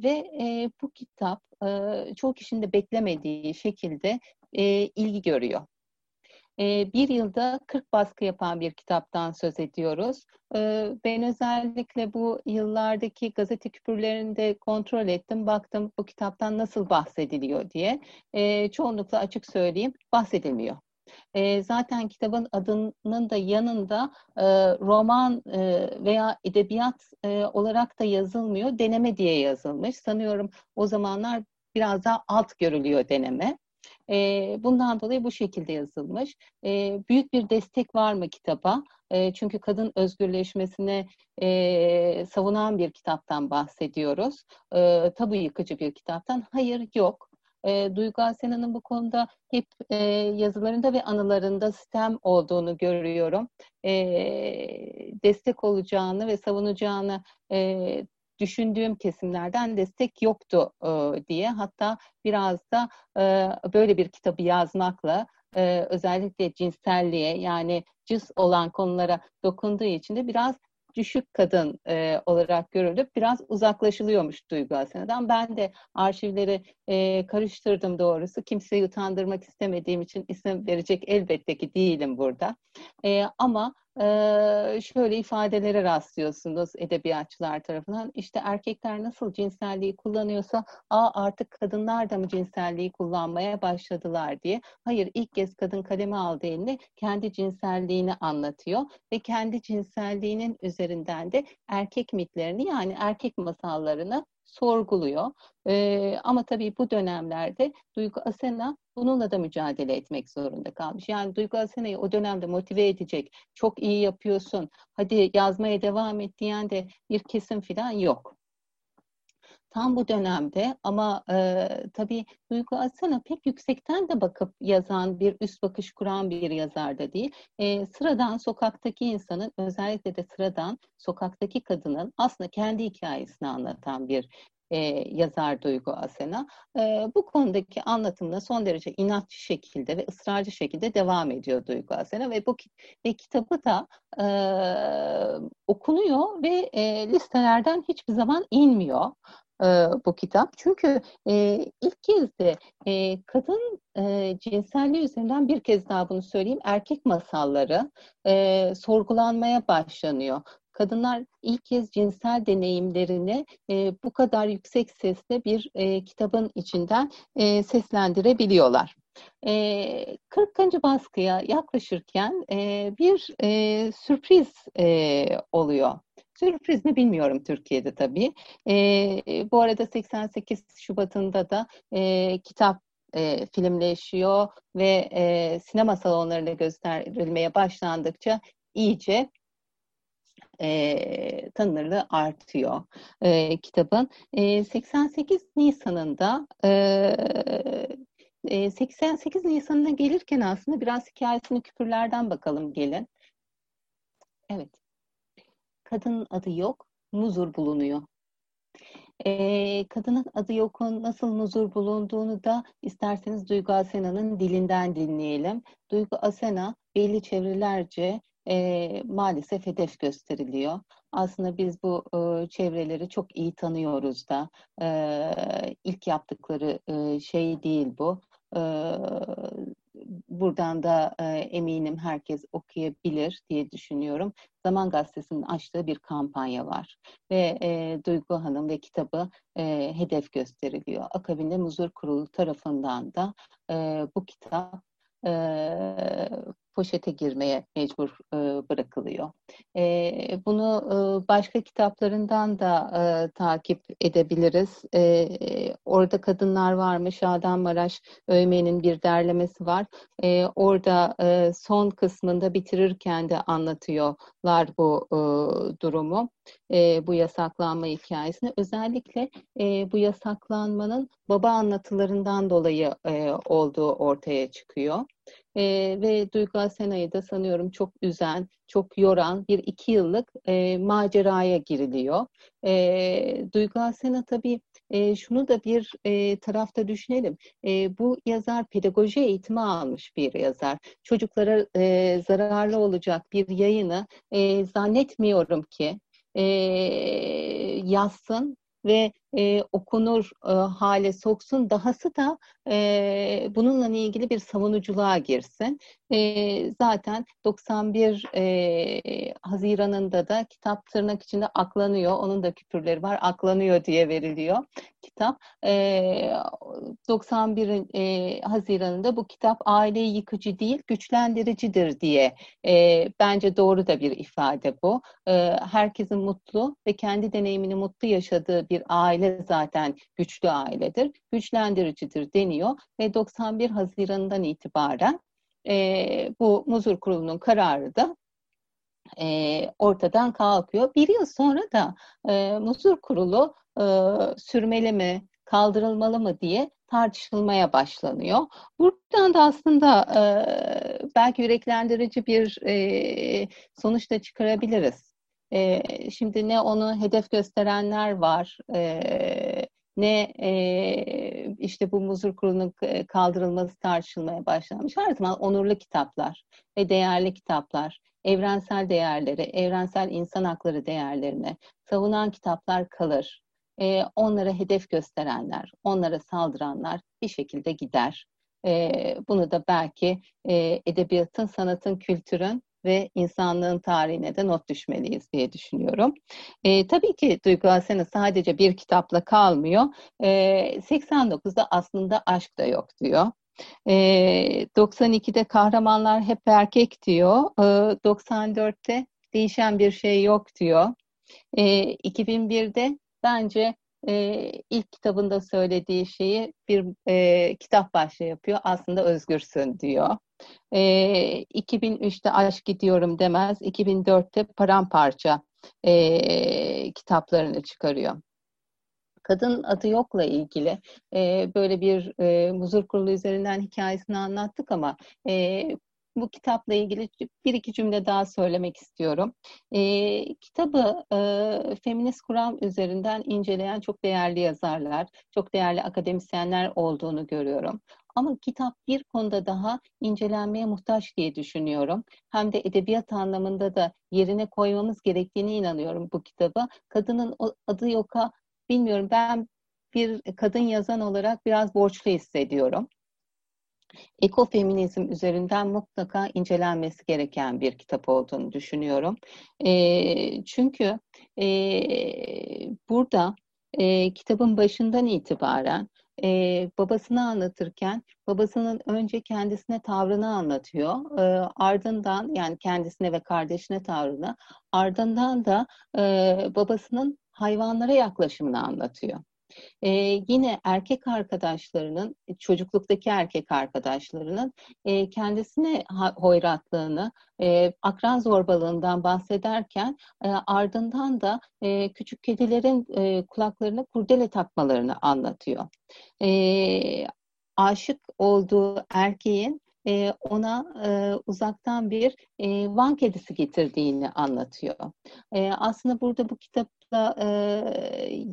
ve e, bu kitap e, çoğu kişinin de beklemediği şekilde e, ilgi görüyor. E, bir yılda 40 baskı yapan bir kitaptan söz ediyoruz. E, ben özellikle bu yıllardaki gazete küpürlerini de kontrol ettim. Baktım bu kitaptan nasıl bahsediliyor diye. E, çoğunlukla açık söyleyeyim bahsedilmiyor. E, zaten kitabın adının da yanında e, roman e, veya edebiyat e, olarak da yazılmıyor. Deneme diye yazılmış. Sanıyorum o zamanlar biraz daha alt görülüyor deneme. E, bundan dolayı bu şekilde yazılmış. E, büyük bir destek var mı kitaba? E, çünkü kadın özgürleşmesine e, savunan bir kitaptan bahsediyoruz. E, tabu yıkıcı bir kitaptan. Hayır yok. E, Duygu Asena'nın bu konuda hep e, yazılarında ve anılarında sistem olduğunu görüyorum. E, destek olacağını ve savunacağını e, düşündüğüm kesimlerden destek yoktu e, diye. Hatta biraz da e, böyle bir kitabı yazmakla e, özellikle cinselliğe yani cins olan konulara dokunduğu için de biraz düşük kadın e, olarak görülüp biraz uzaklaşılıyormuş Duygu Asena'dan. Ben de arşivleri e, karıştırdım doğrusu. Kimseyi utandırmak istemediğim için isim verecek elbette ki değilim burada. E, ama şöyle ifadelere rastlıyorsunuz edebiyatçılar tarafından. İşte erkekler nasıl cinselliği kullanıyorsa Aa, artık kadınlar da mı cinselliği kullanmaya başladılar diye. Hayır ilk kez kadın kaleme aldı eline kendi cinselliğini anlatıyor ve kendi cinselliğinin üzerinden de erkek mitlerini yani erkek masallarını sorguluyor. Ee, ama tabii bu dönemlerde Duygu Asena bununla da mücadele etmek zorunda kalmış. Yani Duygu Asena'yı o dönemde motive edecek, çok iyi yapıyorsun, hadi yazmaya devam et diyen de bir kesim falan yok. Tam bu dönemde ama e, tabii Duygu Asena pek yüksekten de bakıp yazan bir üst bakış kuran bir yazar da değil. E, sıradan sokaktaki insanın özellikle de sıradan sokaktaki kadının aslında kendi hikayesini anlatan bir e, yazar Duygu Asena. E, bu konudaki anlatımda son derece inatçı şekilde ve ısrarcı şekilde devam ediyor Duygu Asena ve bu ve kitabı da e, okunuyor ve e, listelerden hiçbir zaman inmiyor e, bu kitap. Çünkü e, ilk kez de e, kadın e, cinselliği üzerinden bir kez daha bunu söyleyeyim erkek masalları e, sorgulanmaya başlanıyor kadınlar ilk kez cinsel deneyimlerini e, bu kadar yüksek sesle bir e, kitabın içinden e, seslendirebiliyorlar. E, 40. baskıya yaklaşırken e, bir e, sürpriz e, oluyor. Sürpriz mi bilmiyorum Türkiye'de tabii. E, bu arada 88 Şubat'ında da e, kitap e, filmleşiyor ve e, sinema salonlarında gösterilmeye başlandıkça iyice e, tanınırlığı artıyor e, kitabın. E, 88 Nisan'ında e, 88 Nisan'ına gelirken aslında biraz hikayesini küpürlerden bakalım gelin. Evet. Kadının adı yok, muzur bulunuyor. E, kadının adı yokun nasıl muzur bulunduğunu da isterseniz Duygu Asena'nın dilinden dinleyelim. Duygu Asena belli çevrelerce e, maalesef hedef gösteriliyor. Aslında biz bu e, çevreleri çok iyi tanıyoruz da e, ilk yaptıkları e, şey değil bu. E, buradan da e, eminim herkes okuyabilir diye düşünüyorum. Zaman Gazetesi'nin açtığı bir kampanya var ve e, Duygu Hanım ve kitabı e, hedef gösteriliyor. Akabinde Muzur Kurulu tarafından da e, bu kitap e, poşete girmeye mecbur e, bırakılıyor. E, bunu e, başka kitaplarından da e, takip edebiliriz. E, orada kadınlar var mı? Şadan Maraş Öymen'in bir derlemesi var. E, orada e, son kısmında bitirirken de anlatıyorlar bu e, durumu. E, bu yasaklanma hikayesini. Özellikle e, bu yasaklanmanın baba anlatılarından dolayı e, olduğu ortaya çıkıyor. E, ve Duygu Asena'yı da sanıyorum çok üzen, çok yoran bir iki yıllık e, maceraya giriliyor. E, Duygu Asena tabii e, şunu da bir e, tarafta düşünelim. E, bu yazar pedagoji eğitimi almış bir yazar. Çocuklara e, zararlı olacak bir yayını e, zannetmiyorum ki e, yazsın ve e, okunur e, hale soksun. Dahası da e, bununla ilgili bir savunuculuğa girsin. E, zaten 91 e, Haziran'ında da kitap tırnak içinde aklanıyor. Onun da küpürleri var. Aklanıyor diye veriliyor kitap. E, 91 e, Haziran'ında bu kitap aileyi yıkıcı değil güçlendiricidir diye e, bence doğru da bir ifade bu. E, herkesin mutlu ve kendi deneyimini mutlu yaşadığı bir aile zaten güçlü ailedir. Güçlendiricidir deniyor ve 91 Haziran'dan itibaren e, bu Muzur Kurulu'nun kararı da e, ortadan kalkıyor. Bir yıl sonra da e, Muzur Kurulu e, sürmeli mi, kaldırılmalı mı diye tartışılmaya başlanıyor. Buradan da aslında e, belki yüreklendirici bir e, sonuç da çıkarabiliriz. E, şimdi ne onu hedef gösterenler var, e, ne e, işte bu muzur kurulunun kaldırılması tartışılmaya başlanmış. Her zaman onurlu kitaplar ve değerli kitaplar, evrensel değerleri, evrensel insan hakları değerlerini savunan kitaplar kalır. E, onlara hedef gösterenler, onlara saldıranlar bir şekilde gider. E, bunu da belki e, edebiyatın, sanatın, kültürün ve insanlığın tarihine de not düşmeliyiz diye düşünüyorum. E, tabii ki Duygu Asena sadece bir kitapla kalmıyor. E, 89'da aslında aşk da yok diyor. E, 92'de kahramanlar hep erkek diyor. E, 94'te değişen bir şey yok diyor. E, 2001'de bence e, ilk kitabında söylediği şeyi bir e, kitap başlığı yapıyor. Aslında özgürsün diyor. E, 2003'te Aşk Gidiyorum demez. 2004'te Paramparça e, kitaplarını çıkarıyor. Kadın adı yokla ilgili e, böyle bir e, muzur kurulu üzerinden hikayesini anlattık ama e, bu kitapla ilgili bir iki cümle daha söylemek istiyorum. E, kitabı e, feminist kuram üzerinden inceleyen çok değerli yazarlar, çok değerli akademisyenler olduğunu görüyorum. Ama kitap bir konuda daha incelenmeye muhtaç diye düşünüyorum. Hem de edebiyat anlamında da yerine koymamız gerektiğine inanıyorum bu kitabı. Kadının adı yoka bilmiyorum ben bir kadın yazan olarak biraz borçlu hissediyorum ekofeminizm üzerinden mutlaka incelenmesi gereken bir kitap olduğunu düşünüyorum. E, çünkü e, burada e, kitabın başından itibaren e, babasını anlatırken babasının önce kendisine tavrını anlatıyor. E, ardından yani kendisine ve kardeşine tavrını ardından da e, babasının hayvanlara yaklaşımını anlatıyor. E, yine erkek arkadaşlarının, çocukluktaki erkek arkadaşlarının e, kendisine hoyratlığını, e, akran zorbalığından bahsederken e, ardından da e, küçük kedilerin e, kulaklarına kurdele takmalarını anlatıyor. E, aşık olduğu erkeğin e, ona e, uzaktan bir e, van kedisi getirdiğini anlatıyor. E, aslında burada bu kitapla e,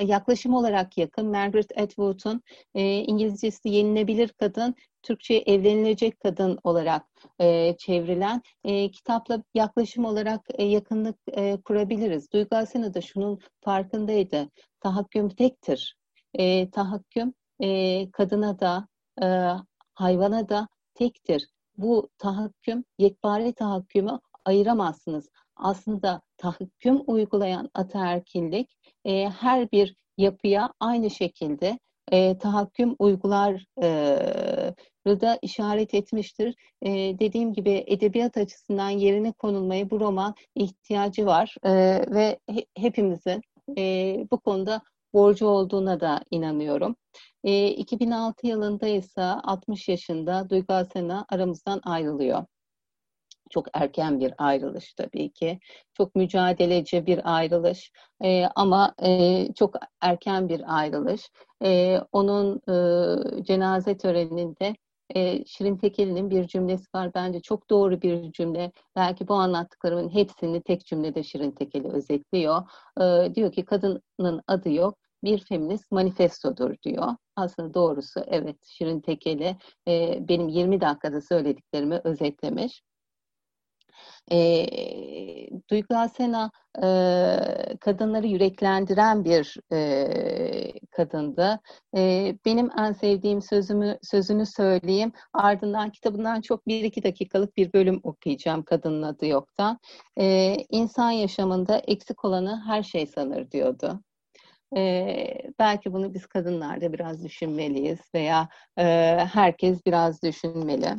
yaklaşım olarak yakın. Margaret Atwood'un e, İngilizcesi yenilebilir kadın, Türkçe evlenilecek kadın olarak e, çevrilen e, kitapla yaklaşım olarak e, yakınlık e, kurabiliriz. Duygu Asena da şunun farkındaydı. Tahakküm tektir. E, tahakküm e, kadına da e, hayvana da tektir. Bu tahakküm, yekpare tahakkümü ayıramazsınız. Aslında tahakküm uygulayan ataerkillik e, her bir yapıya aynı şekilde e, tahakküm uygular e, da işaret etmiştir. E, dediğim gibi edebiyat açısından yerine konulmaya bu roman ihtiyacı var e, ve he, hepimizin e, bu konuda borcu olduğuna da inanıyorum. E, 2006 yılında ise 60 yaşında Duygu Asena aramızdan ayrılıyor. Çok erken bir ayrılış tabii ki. Çok mücadeleci bir ayrılış e, ama e, çok erken bir ayrılış. E, onun e, cenaze töreninde e, Şirin Tekeli'nin bir cümlesi var. Bence çok doğru bir cümle. Belki bu anlattıklarımın hepsini tek cümlede Şirin Tekeli özetliyor. E, diyor ki kadının adı yok bir feminist manifestodur diyor. Aslında doğrusu evet Şirin Tekeli e, benim 20 dakikada söylediklerimi özetlemiş. E, Duygu Asena e, kadınları yüreklendiren bir e, kadındı. E, benim en sevdiğim sözümü sözünü söyleyeyim. Ardından kitabından çok bir iki dakikalık bir bölüm okuyacağım kadının adı yoktan. E, insan yaşamında eksik olanı her şey sanır diyordu. Ee, belki bunu biz kadınlar da biraz düşünmeliyiz veya e, herkes biraz düşünmeli.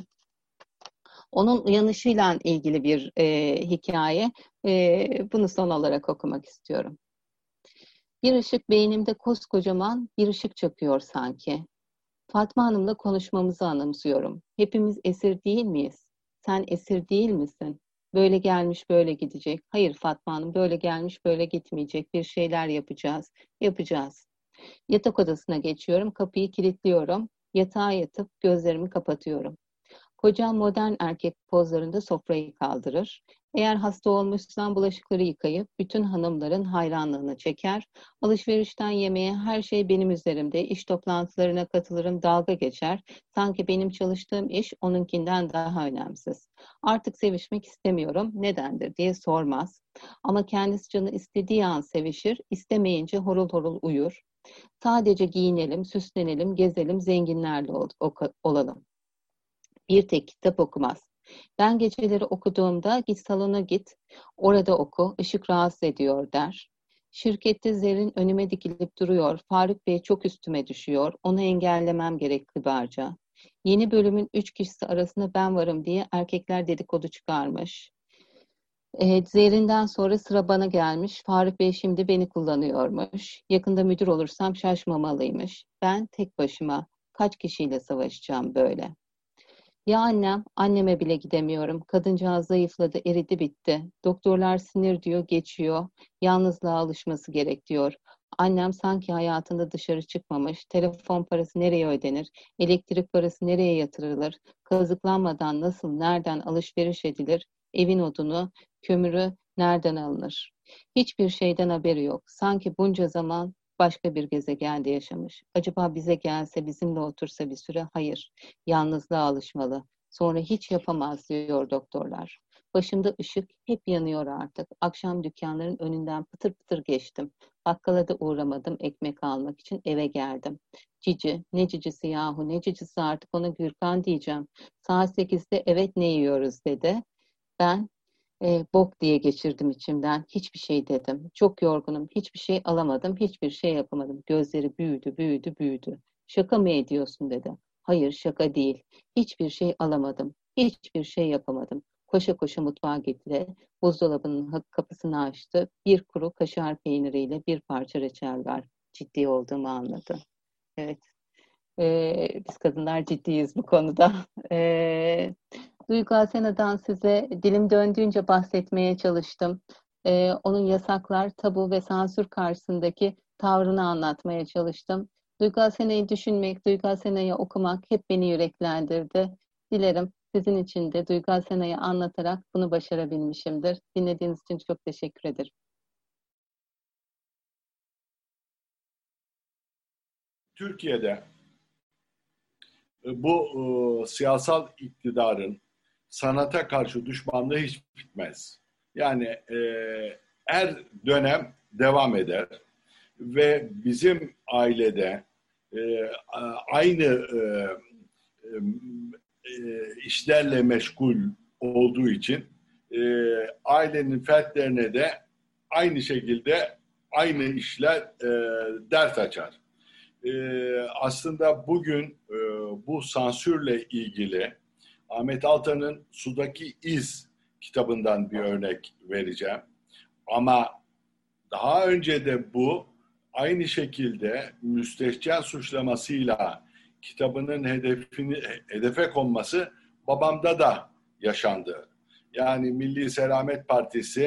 Onun uyanışıyla ilgili bir e, hikaye. E, bunu son olarak okumak istiyorum. Bir ışık beynimde koskocaman bir ışık çakıyor sanki. Fatma Hanım'la konuşmamızı anımsıyorum. Hepimiz esir değil miyiz? Sen esir değil misin? Böyle gelmiş böyle gidecek. Hayır Fatma Hanım böyle gelmiş böyle gitmeyecek. Bir şeyler yapacağız. Yapacağız. Yatak odasına geçiyorum. Kapıyı kilitliyorum. Yatağa yatıp gözlerimi kapatıyorum. Kocam modern erkek pozlarında sofrayı kaldırır. Eğer hasta olmuşsan bulaşıkları yıkayıp bütün hanımların hayranlığını çeker. Alışverişten yemeğe her şey benim üzerimde. İş toplantılarına katılırım, dalga geçer. Sanki benim çalıştığım iş onunkinden daha önemsiz. Artık sevişmek istemiyorum, nedendir diye sormaz. Ama kendisi canı istediği an sevişir, istemeyince horul horul uyur. Sadece giyinelim, süslenelim, gezelim, zenginlerle ol olalım. Bir tek kitap okumaz. Ben geceleri okuduğumda git salona git, orada oku, ışık rahatsız ediyor der. Şirkette Zer'in önüme dikilip duruyor. Faruk Bey çok üstüme düşüyor. Onu engellemem gerek kibarca. Yeni bölümün üç kişisi arasında ben varım diye erkekler dedikodu çıkarmış. E, Zer'inden sonra sıra bana gelmiş. Faruk Bey şimdi beni kullanıyormuş. Yakında müdür olursam şaşmamalıymış. Ben tek başıma kaç kişiyle savaşacağım böyle. Ya annem, anneme bile gidemiyorum. Kadıncağız zayıfladı, eridi bitti. Doktorlar sinir diyor, geçiyor. Yalnızlığa alışması gerek diyor. Annem sanki hayatında dışarı çıkmamış. Telefon parası nereye ödenir? Elektrik parası nereye yatırılır? Kazıklanmadan nasıl, nereden alışveriş edilir? Evin odunu, kömürü nereden alınır? Hiçbir şeyden haberi yok. Sanki bunca zaman başka bir gezegende yaşamış. Acaba bize gelse, bizimle otursa bir süre? Hayır. Yalnızlığa alışmalı. Sonra hiç yapamaz diyor doktorlar. Başımda ışık hep yanıyor artık. Akşam dükkanların önünden pıtır pıtır geçtim. Bakkala da uğramadım ekmek almak için eve geldim. Cici, ne cicisi yahu ne cicisi artık ona Gürkan diyeceğim. Saat sekizde evet ne yiyoruz dedi. Ben e, bok diye geçirdim içimden. Hiçbir şey dedim. Çok yorgunum. Hiçbir şey alamadım. Hiçbir şey yapamadım. Gözleri büyüdü, büyüdü, büyüdü. Şaka mı ediyorsun dedi. Hayır şaka değil. Hiçbir şey alamadım. Hiçbir şey yapamadım. Koşa koşa mutfağa gitti. Buzdolabının kapısını açtı. Bir kuru kaşar peyniriyle bir parça reçel var. Ciddi olduğumu anladı. Evet. Ee, biz kadınlar ciddiyiz bu konuda. Ee, Duygu Asena'dan size dilim döndüğünce bahsetmeye çalıştım. Ee, onun yasaklar, tabu ve sansür karşısındaki tavrını anlatmaya çalıştım. Duygu Asena'yı düşünmek, Duygu Asena'yı okumak hep beni yüreklendirdi. Dilerim sizin için de Duygu Asena'yı anlatarak bunu başarabilmişimdir. Dinlediğiniz için çok teşekkür ederim. Türkiye'de bu e, siyasal iktidarın sanata karşı düşmanlığı hiç bitmez. Yani e, her dönem devam eder ve bizim ailede e, aynı e, e, işlerle meşgul olduğu için e, ailenin fertlerine de aynı şekilde aynı işler e, dert açar. E, aslında bugün e, bu sansürle ilgili Ahmet Altan'ın Sudaki İz kitabından bir örnek vereceğim. Ama daha önce de bu aynı şekilde müstehcen suçlamasıyla kitabının hedefini hedefe konması babamda da yaşandı. Yani Milli Selamet Partisi,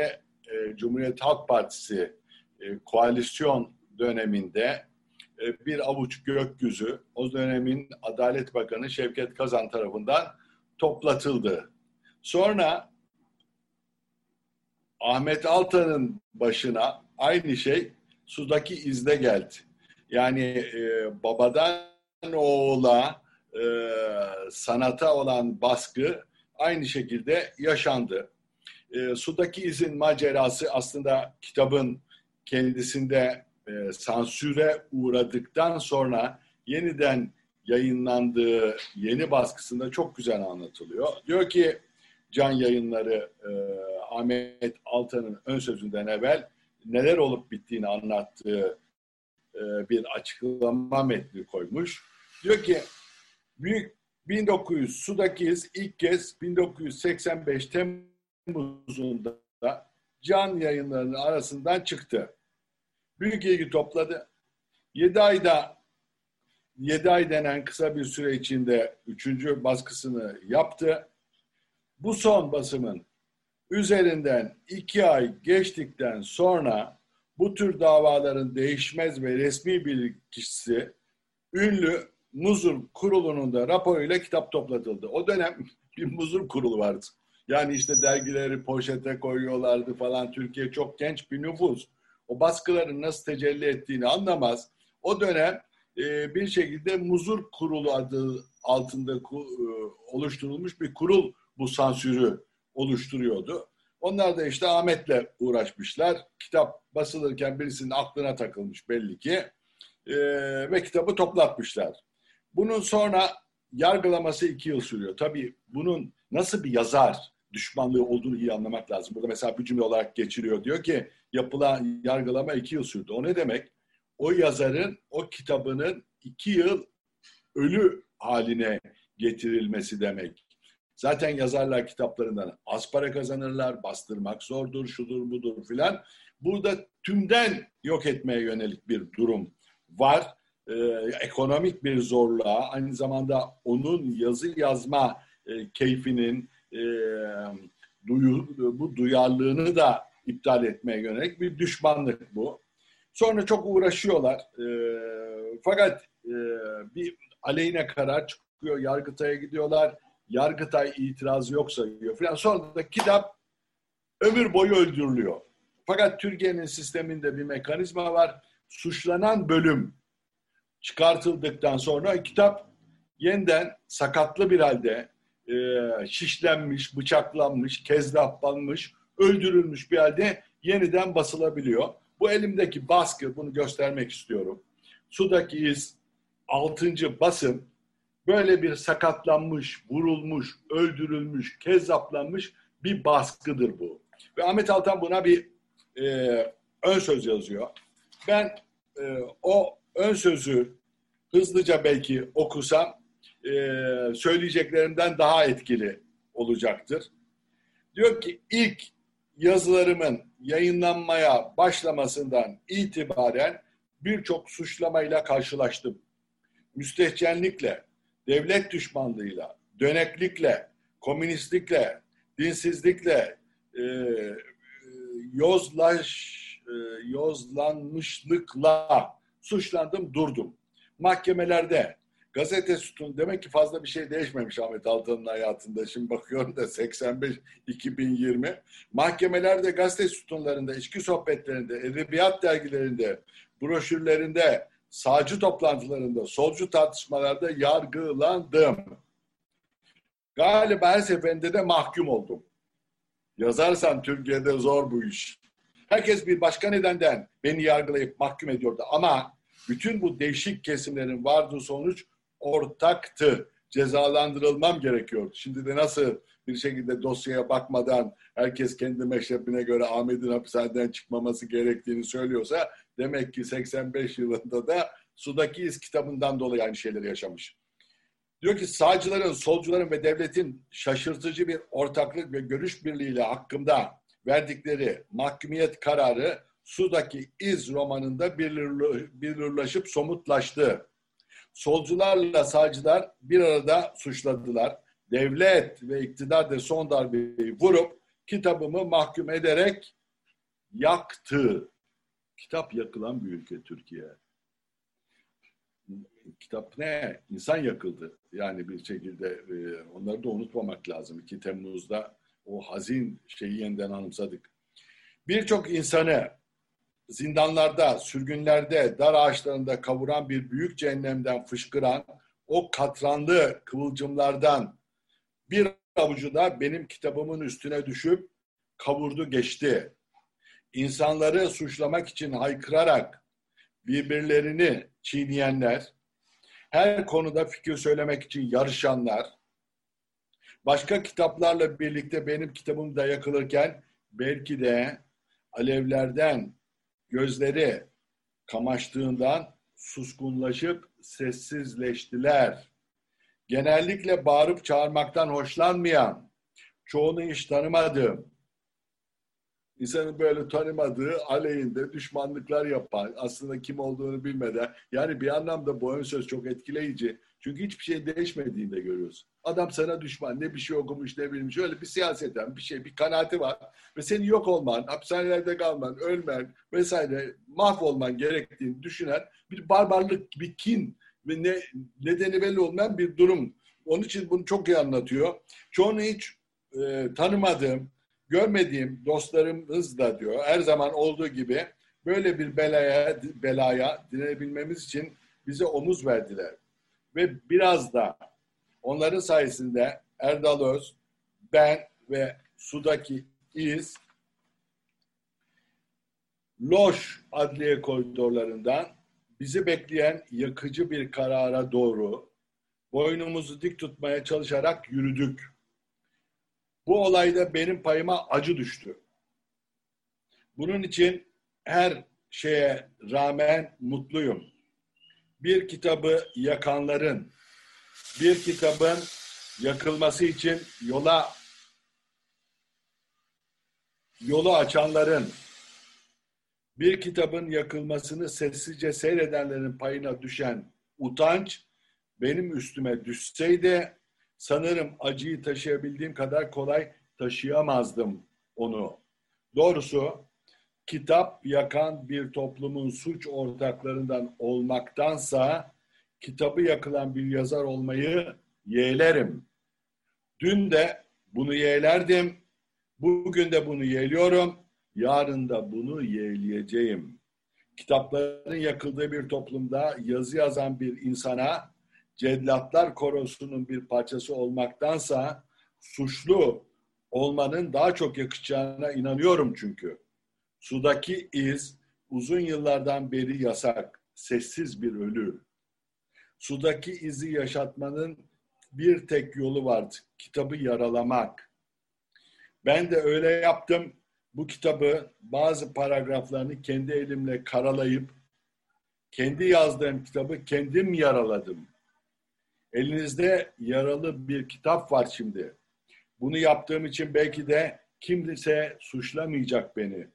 e, Cumhuriyet Halk Partisi e, koalisyon döneminde e, bir avuç gökyüzü o dönemin Adalet Bakanı Şevket Kazan tarafından toplatıldı. Sonra Ahmet Altan'ın başına aynı şey sudaki izde geldi. Yani e, babadan oğula e, sanata olan baskı aynı şekilde yaşandı. E, sudaki izin macerası aslında kitabın kendisinde e, sansüre uğradıktan sonra yeniden yayınlandığı yeni baskısında çok güzel anlatılıyor. Diyor ki Can Yayınları e, Ahmet Altan'ın ön sözünden evvel neler olup bittiğini anlattığı e, bir açıklama metni koymuş. Diyor ki büyük 1900 Sudakiz ilk kez 1985 Temmuz'unda can yayınlarının arasından çıktı. Büyük ilgi topladı. 7 ayda 7 ay denen kısa bir süre içinde üçüncü baskısını yaptı. Bu son basımın üzerinden iki ay geçtikten sonra bu tür davaların değişmez ve resmi bilgisi ünlü Muzur Kurulu'nun da raporuyla kitap toplatıldı. O dönem bir Muzur Kurulu vardı. Yani işte dergileri poşete koyuyorlardı falan. Türkiye çok genç bir nüfus. O baskıların nasıl tecelli ettiğini anlamaz. O dönem e, bir şekilde Muzur Kurulu adı altında e, oluşturulmuş bir kurul bu sansürü oluşturuyordu. Onlar da işte Ahmet'le uğraşmışlar. Kitap basılırken birisinin aklına takılmış belli ki. E, ve kitabı toplatmışlar. Bunun sonra yargılaması iki yıl sürüyor. Tabii bunun nasıl bir yazar düşmanlığı olduğunu iyi anlamak lazım. Burada mesela bir cümle olarak geçiriyor. Diyor ki yapılan yargılama iki yıl sürdü. O ne demek? O yazarın o kitabının iki yıl ölü haline getirilmesi demek. Zaten yazarlar kitaplarından az para kazanırlar, bastırmak zordur, şudur budur filan. Burada tümden yok etmeye yönelik bir durum var. Ee, ekonomik bir zorluğa, aynı zamanda onun yazı yazma e, keyfinin, e, duyu, bu duyarlılığını da iptal etmeye yönelik bir düşmanlık bu. Sonra çok uğraşıyorlar. E, fakat e, bir aleyhine karar çıkıyor, Yargıtay'a gidiyorlar Yargıtay itirazı yok sayıyor falan. Sonra da kitap ömür boyu öldürülüyor. Fakat Türkiye'nin sisteminde bir mekanizma var. Suçlanan bölüm çıkartıldıktan sonra kitap yeniden sakatlı bir halde e, şişlenmiş, bıçaklanmış, kezlaplanmış, öldürülmüş bir halde yeniden basılabiliyor. Bu elimdeki baskı, bunu göstermek istiyorum. Sudaki iz 6. basım böyle bir sakatlanmış, vurulmuş, öldürülmüş, kezzaplanmış bir baskıdır bu. Ve Ahmet Altan buna bir e, ön söz yazıyor. Ben e, o ön sözü hızlıca belki okusam e, söyleyeceklerimden daha etkili olacaktır. Diyor ki ilk yazılarımın yayınlanmaya başlamasından itibaren birçok suçlamayla karşılaştım. Müstehcenlikle, devlet düşmanlığıyla, döneklikle, komünistlikle, dinsizlikle, e, yozlaş, e, yozlanmışlıkla suçlandım, durdum. Mahkemelerde gazete sütun demek ki fazla bir şey değişmemiş Ahmet Altan'ın hayatında. Şimdi bakıyorum da 85-2020 mahkemelerde gazete sütunlarında, içki sohbetlerinde, edebiyat dergilerinde, broşürlerinde, sağcı toplantılarında, solcu tartışmalarda yargılandım. Galiba her seferinde de mahkum oldum. Yazarsan Türkiye'de zor bu iş. Herkes bir başka nedenden beni yargılayıp mahkum ediyordu ama bütün bu değişik kesimlerin vardığı sonuç ortaktı. Cezalandırılmam gerekiyordu. Şimdi de nasıl bir şekilde dosyaya bakmadan herkes kendi meşrebine göre Ahmet'in hapishaneden çıkmaması gerektiğini söylüyorsa demek ki 85 yılında da Sudaki İz kitabından dolayı aynı şeyleri yaşamış. Diyor ki sağcıların, solcuların ve devletin şaşırtıcı bir ortaklık ve görüş birliğiyle hakkında verdikleri mahkumiyet kararı Sudaki İz romanında belirlaşıp somutlaştı. Solcularla sağcılar bir arada suçladılar. Devlet ve iktidar da son darbeyi vurup kitabımı mahkum ederek yaktı. Kitap yakılan bir ülke Türkiye. Kitap ne? İnsan yakıldı. Yani bir şekilde e, onları da unutmamak lazım. 2 Temmuz'da o hazin şeyi yeniden anımsadık. Birçok insanı zindanlarda, sürgünlerde, dar ağaçlarında kavuran bir büyük cehennemden fışkıran o katranlı kıvılcımlardan bir avucu da benim kitabımın üstüne düşüp kavurdu geçti. İnsanları suçlamak için haykırarak birbirlerini çiğneyenler, her konuda fikir söylemek için yarışanlar, başka kitaplarla birlikte benim kitabım da yakılırken belki de alevlerden gözleri kamaştığından suskunlaşıp sessizleştiler. Genellikle bağırıp çağırmaktan hoşlanmayan, çoğunu hiç tanımadığım, insanın böyle tanımadığı aleyhinde düşmanlıklar yapan, aslında kim olduğunu bilmeden. Yani bir anlamda bu ön söz çok etkileyici. Çünkü hiçbir şey değişmediğini de görüyorsun. Adam sana düşman, ne bir şey okumuş ne bilmiş. Öyle bir siyaseten bir şey, bir kanaati var. Ve senin yok olman, hapishanelerde kalman, ölmen vesaire mahvolman gerektiğini düşünen bir barbarlık, bir kin ve ne, nedeni belli olmayan bir durum. Onun için bunu çok iyi anlatıyor. Çoğunu hiç e, tanımadığım, görmediğim dostlarımız da diyor her zaman olduğu gibi böyle bir belaya belaya direnebilmemiz için bize omuz verdiler. Ve biraz da onların sayesinde Erdal Öz, ben ve sudaki iz Loş adliye koridorlarından bizi bekleyen yakıcı bir karara doğru boynumuzu dik tutmaya çalışarak yürüdük. Bu olayda benim payıma acı düştü. Bunun için her şeye rağmen mutluyum. Bir kitabı yakanların, bir kitabın yakılması için yola yolu açanların, bir kitabın yakılmasını sessizce seyredenlerin payına düşen utanç benim üstüme düşseydi sanırım acıyı taşıyabildiğim kadar kolay taşıyamazdım onu. Doğrusu kitap yakan bir toplumun suç ortaklarından olmaktansa kitabı yakılan bir yazar olmayı yeğlerim. Dün de bunu yeğlerdim, bugün de bunu yeğliyorum, yarın da bunu yeğleyeceğim. Kitapların yakıldığı bir toplumda yazı yazan bir insana cellatlar korosunun bir parçası olmaktansa suçlu olmanın daha çok yakışacağına inanıyorum çünkü. Sudaki iz uzun yıllardan beri yasak, sessiz bir ölü. Sudaki izi yaşatmanın bir tek yolu vardı, kitabı yaralamak. Ben de öyle yaptım. Bu kitabı bazı paragraflarını kendi elimle karalayıp kendi yazdığım kitabı kendim yaraladım. Elinizde yaralı bir kitap var şimdi. Bunu yaptığım için belki de kimse suçlamayacak beni.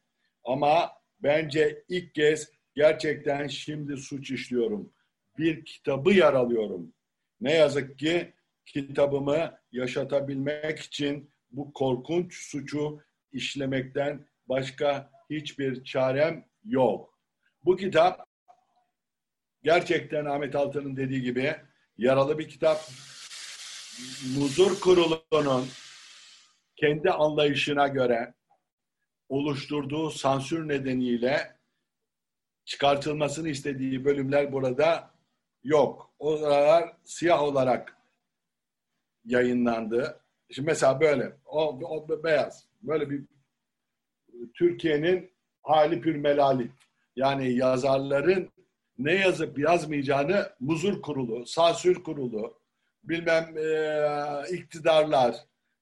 Ama bence ilk kez gerçekten şimdi suç işliyorum. Bir kitabı yaralıyorum. Ne yazık ki kitabımı yaşatabilmek için bu korkunç suçu işlemekten başka hiçbir çarem yok. Bu kitap gerçekten Ahmet Altan'ın dediği gibi yaralı bir kitap. Muzur Kurulu'nun kendi anlayışına göre oluşturduğu sansür nedeniyle çıkartılmasını istediği bölümler burada yok. Oralar siyah olarak yayınlandı. Şimdi mesela böyle, o, o beyaz. Böyle bir Türkiye'nin hali pür melali. Yani yazarların ne yazıp yazmayacağını muzur kurulu, sansür kurulu, bilmem e, iktidarlar,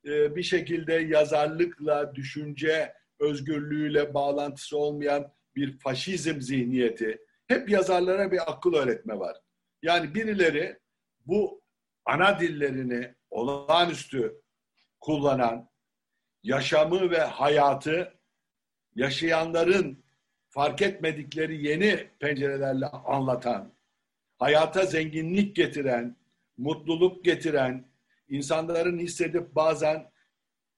e, bir şekilde yazarlıkla, düşünce özgürlüğüyle bağlantısı olmayan bir faşizm zihniyeti. Hep yazarlara bir akıl öğretme var. Yani birileri bu ana dillerini olağanüstü kullanan, yaşamı ve hayatı yaşayanların fark etmedikleri yeni pencerelerle anlatan, hayata zenginlik getiren, mutluluk getiren, insanların hissedip bazen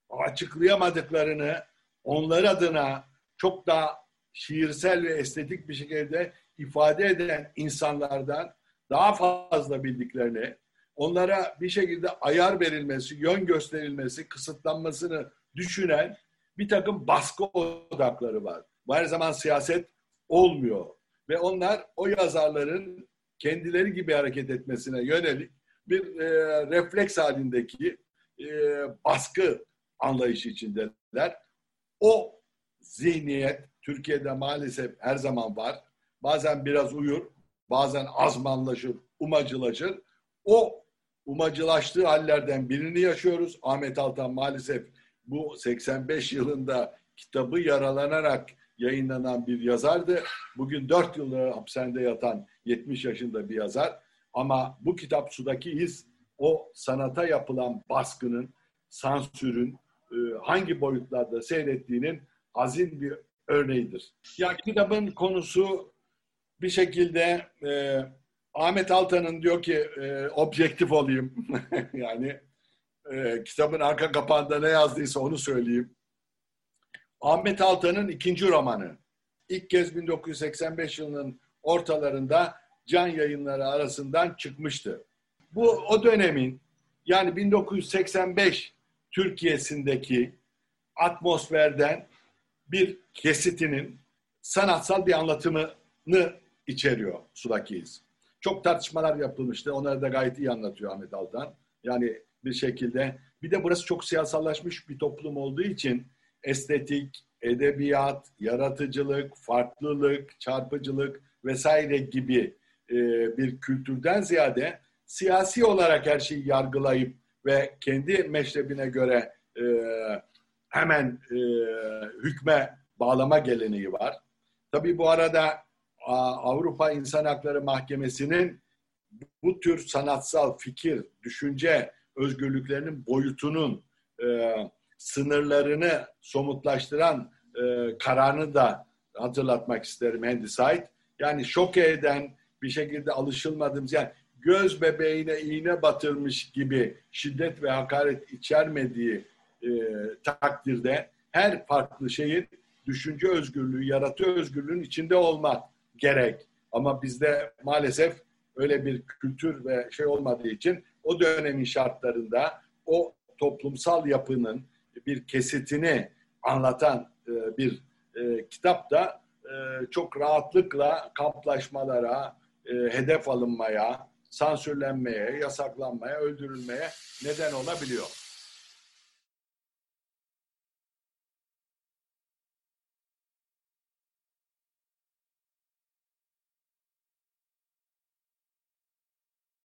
açıklayamadıklarını onlar adına çok daha şiirsel ve estetik bir şekilde ifade eden insanlardan daha fazla bildiklerini, onlara bir şekilde ayar verilmesi, yön gösterilmesi, kısıtlanmasını düşünen bir takım baskı odakları var. Bu her zaman siyaset olmuyor. Ve onlar o yazarların kendileri gibi hareket etmesine yönelik bir e, refleks halindeki e, baskı anlayışı içindeler. O zihniyet Türkiye'de maalesef her zaman var. Bazen biraz uyur, bazen azmanlaşır, umacılaşır. O umacılaştığı hallerden birini yaşıyoruz. Ahmet Altan maalesef bu 85 yılında kitabı yaralanarak yayınlanan bir yazardı. Bugün 4 yıldır hapishanede yatan 70 yaşında bir yazar. Ama bu kitap Sudaki İz o sanata yapılan baskının, sansürün e, hangi boyutlarda seyrettiğinin azin bir örneğidir. Ya kitabın konusu bir şekilde e, Ahmet Altan'ın diyor ki e, objektif olayım. yani e, kitabın arka kapağında ne yazdıysa onu söyleyeyim. Ahmet Altan'ın ikinci romanı. İlk kez 1985 yılının ortalarında can yayınları arasından çıkmıştı. Bu o dönemin yani 1985 Türkiye'sindeki atmosferden bir kesitinin sanatsal bir anlatımını içeriyor Sudaki iz. Çok tartışmalar yapılmıştı. Onları da gayet iyi anlatıyor Ahmet Altan. Yani bir şekilde. Bir de burası çok siyasallaşmış bir toplum olduğu için estetik, edebiyat, yaratıcılık, farklılık, çarpıcılık vesaire gibi e, bir kültürden ziyade siyasi olarak her şeyi yargılayıp ve kendi meşrebine göre e, hemen e, hükme bağlama geleneği var. Tabii bu arada Avrupa İnsan Hakları Mahkemesi'nin bu tür sanatsal fikir, düşünce özgürlüklerinin boyutunun e, sınırlarını somutlaştıran e, kararını da hatırlatmak isterim Handicide. Yani şok eden bir şekilde alışılmadığımız yani göz bebeğine iğne batırmış gibi şiddet ve hakaret içermediği e, takdirde her farklı şeyin düşünce özgürlüğü, yaratı özgürlüğün içinde olmak gerek. Ama bizde maalesef öyle bir kültür ve şey olmadığı için o dönemin şartlarında o toplumsal yapının bir kesitini anlatan e, bir e, kitap da e, çok rahatlıkla kamplaşmalara, hedef alınmaya, sansürlenmeye, yasaklanmaya, öldürülmeye neden olabiliyor.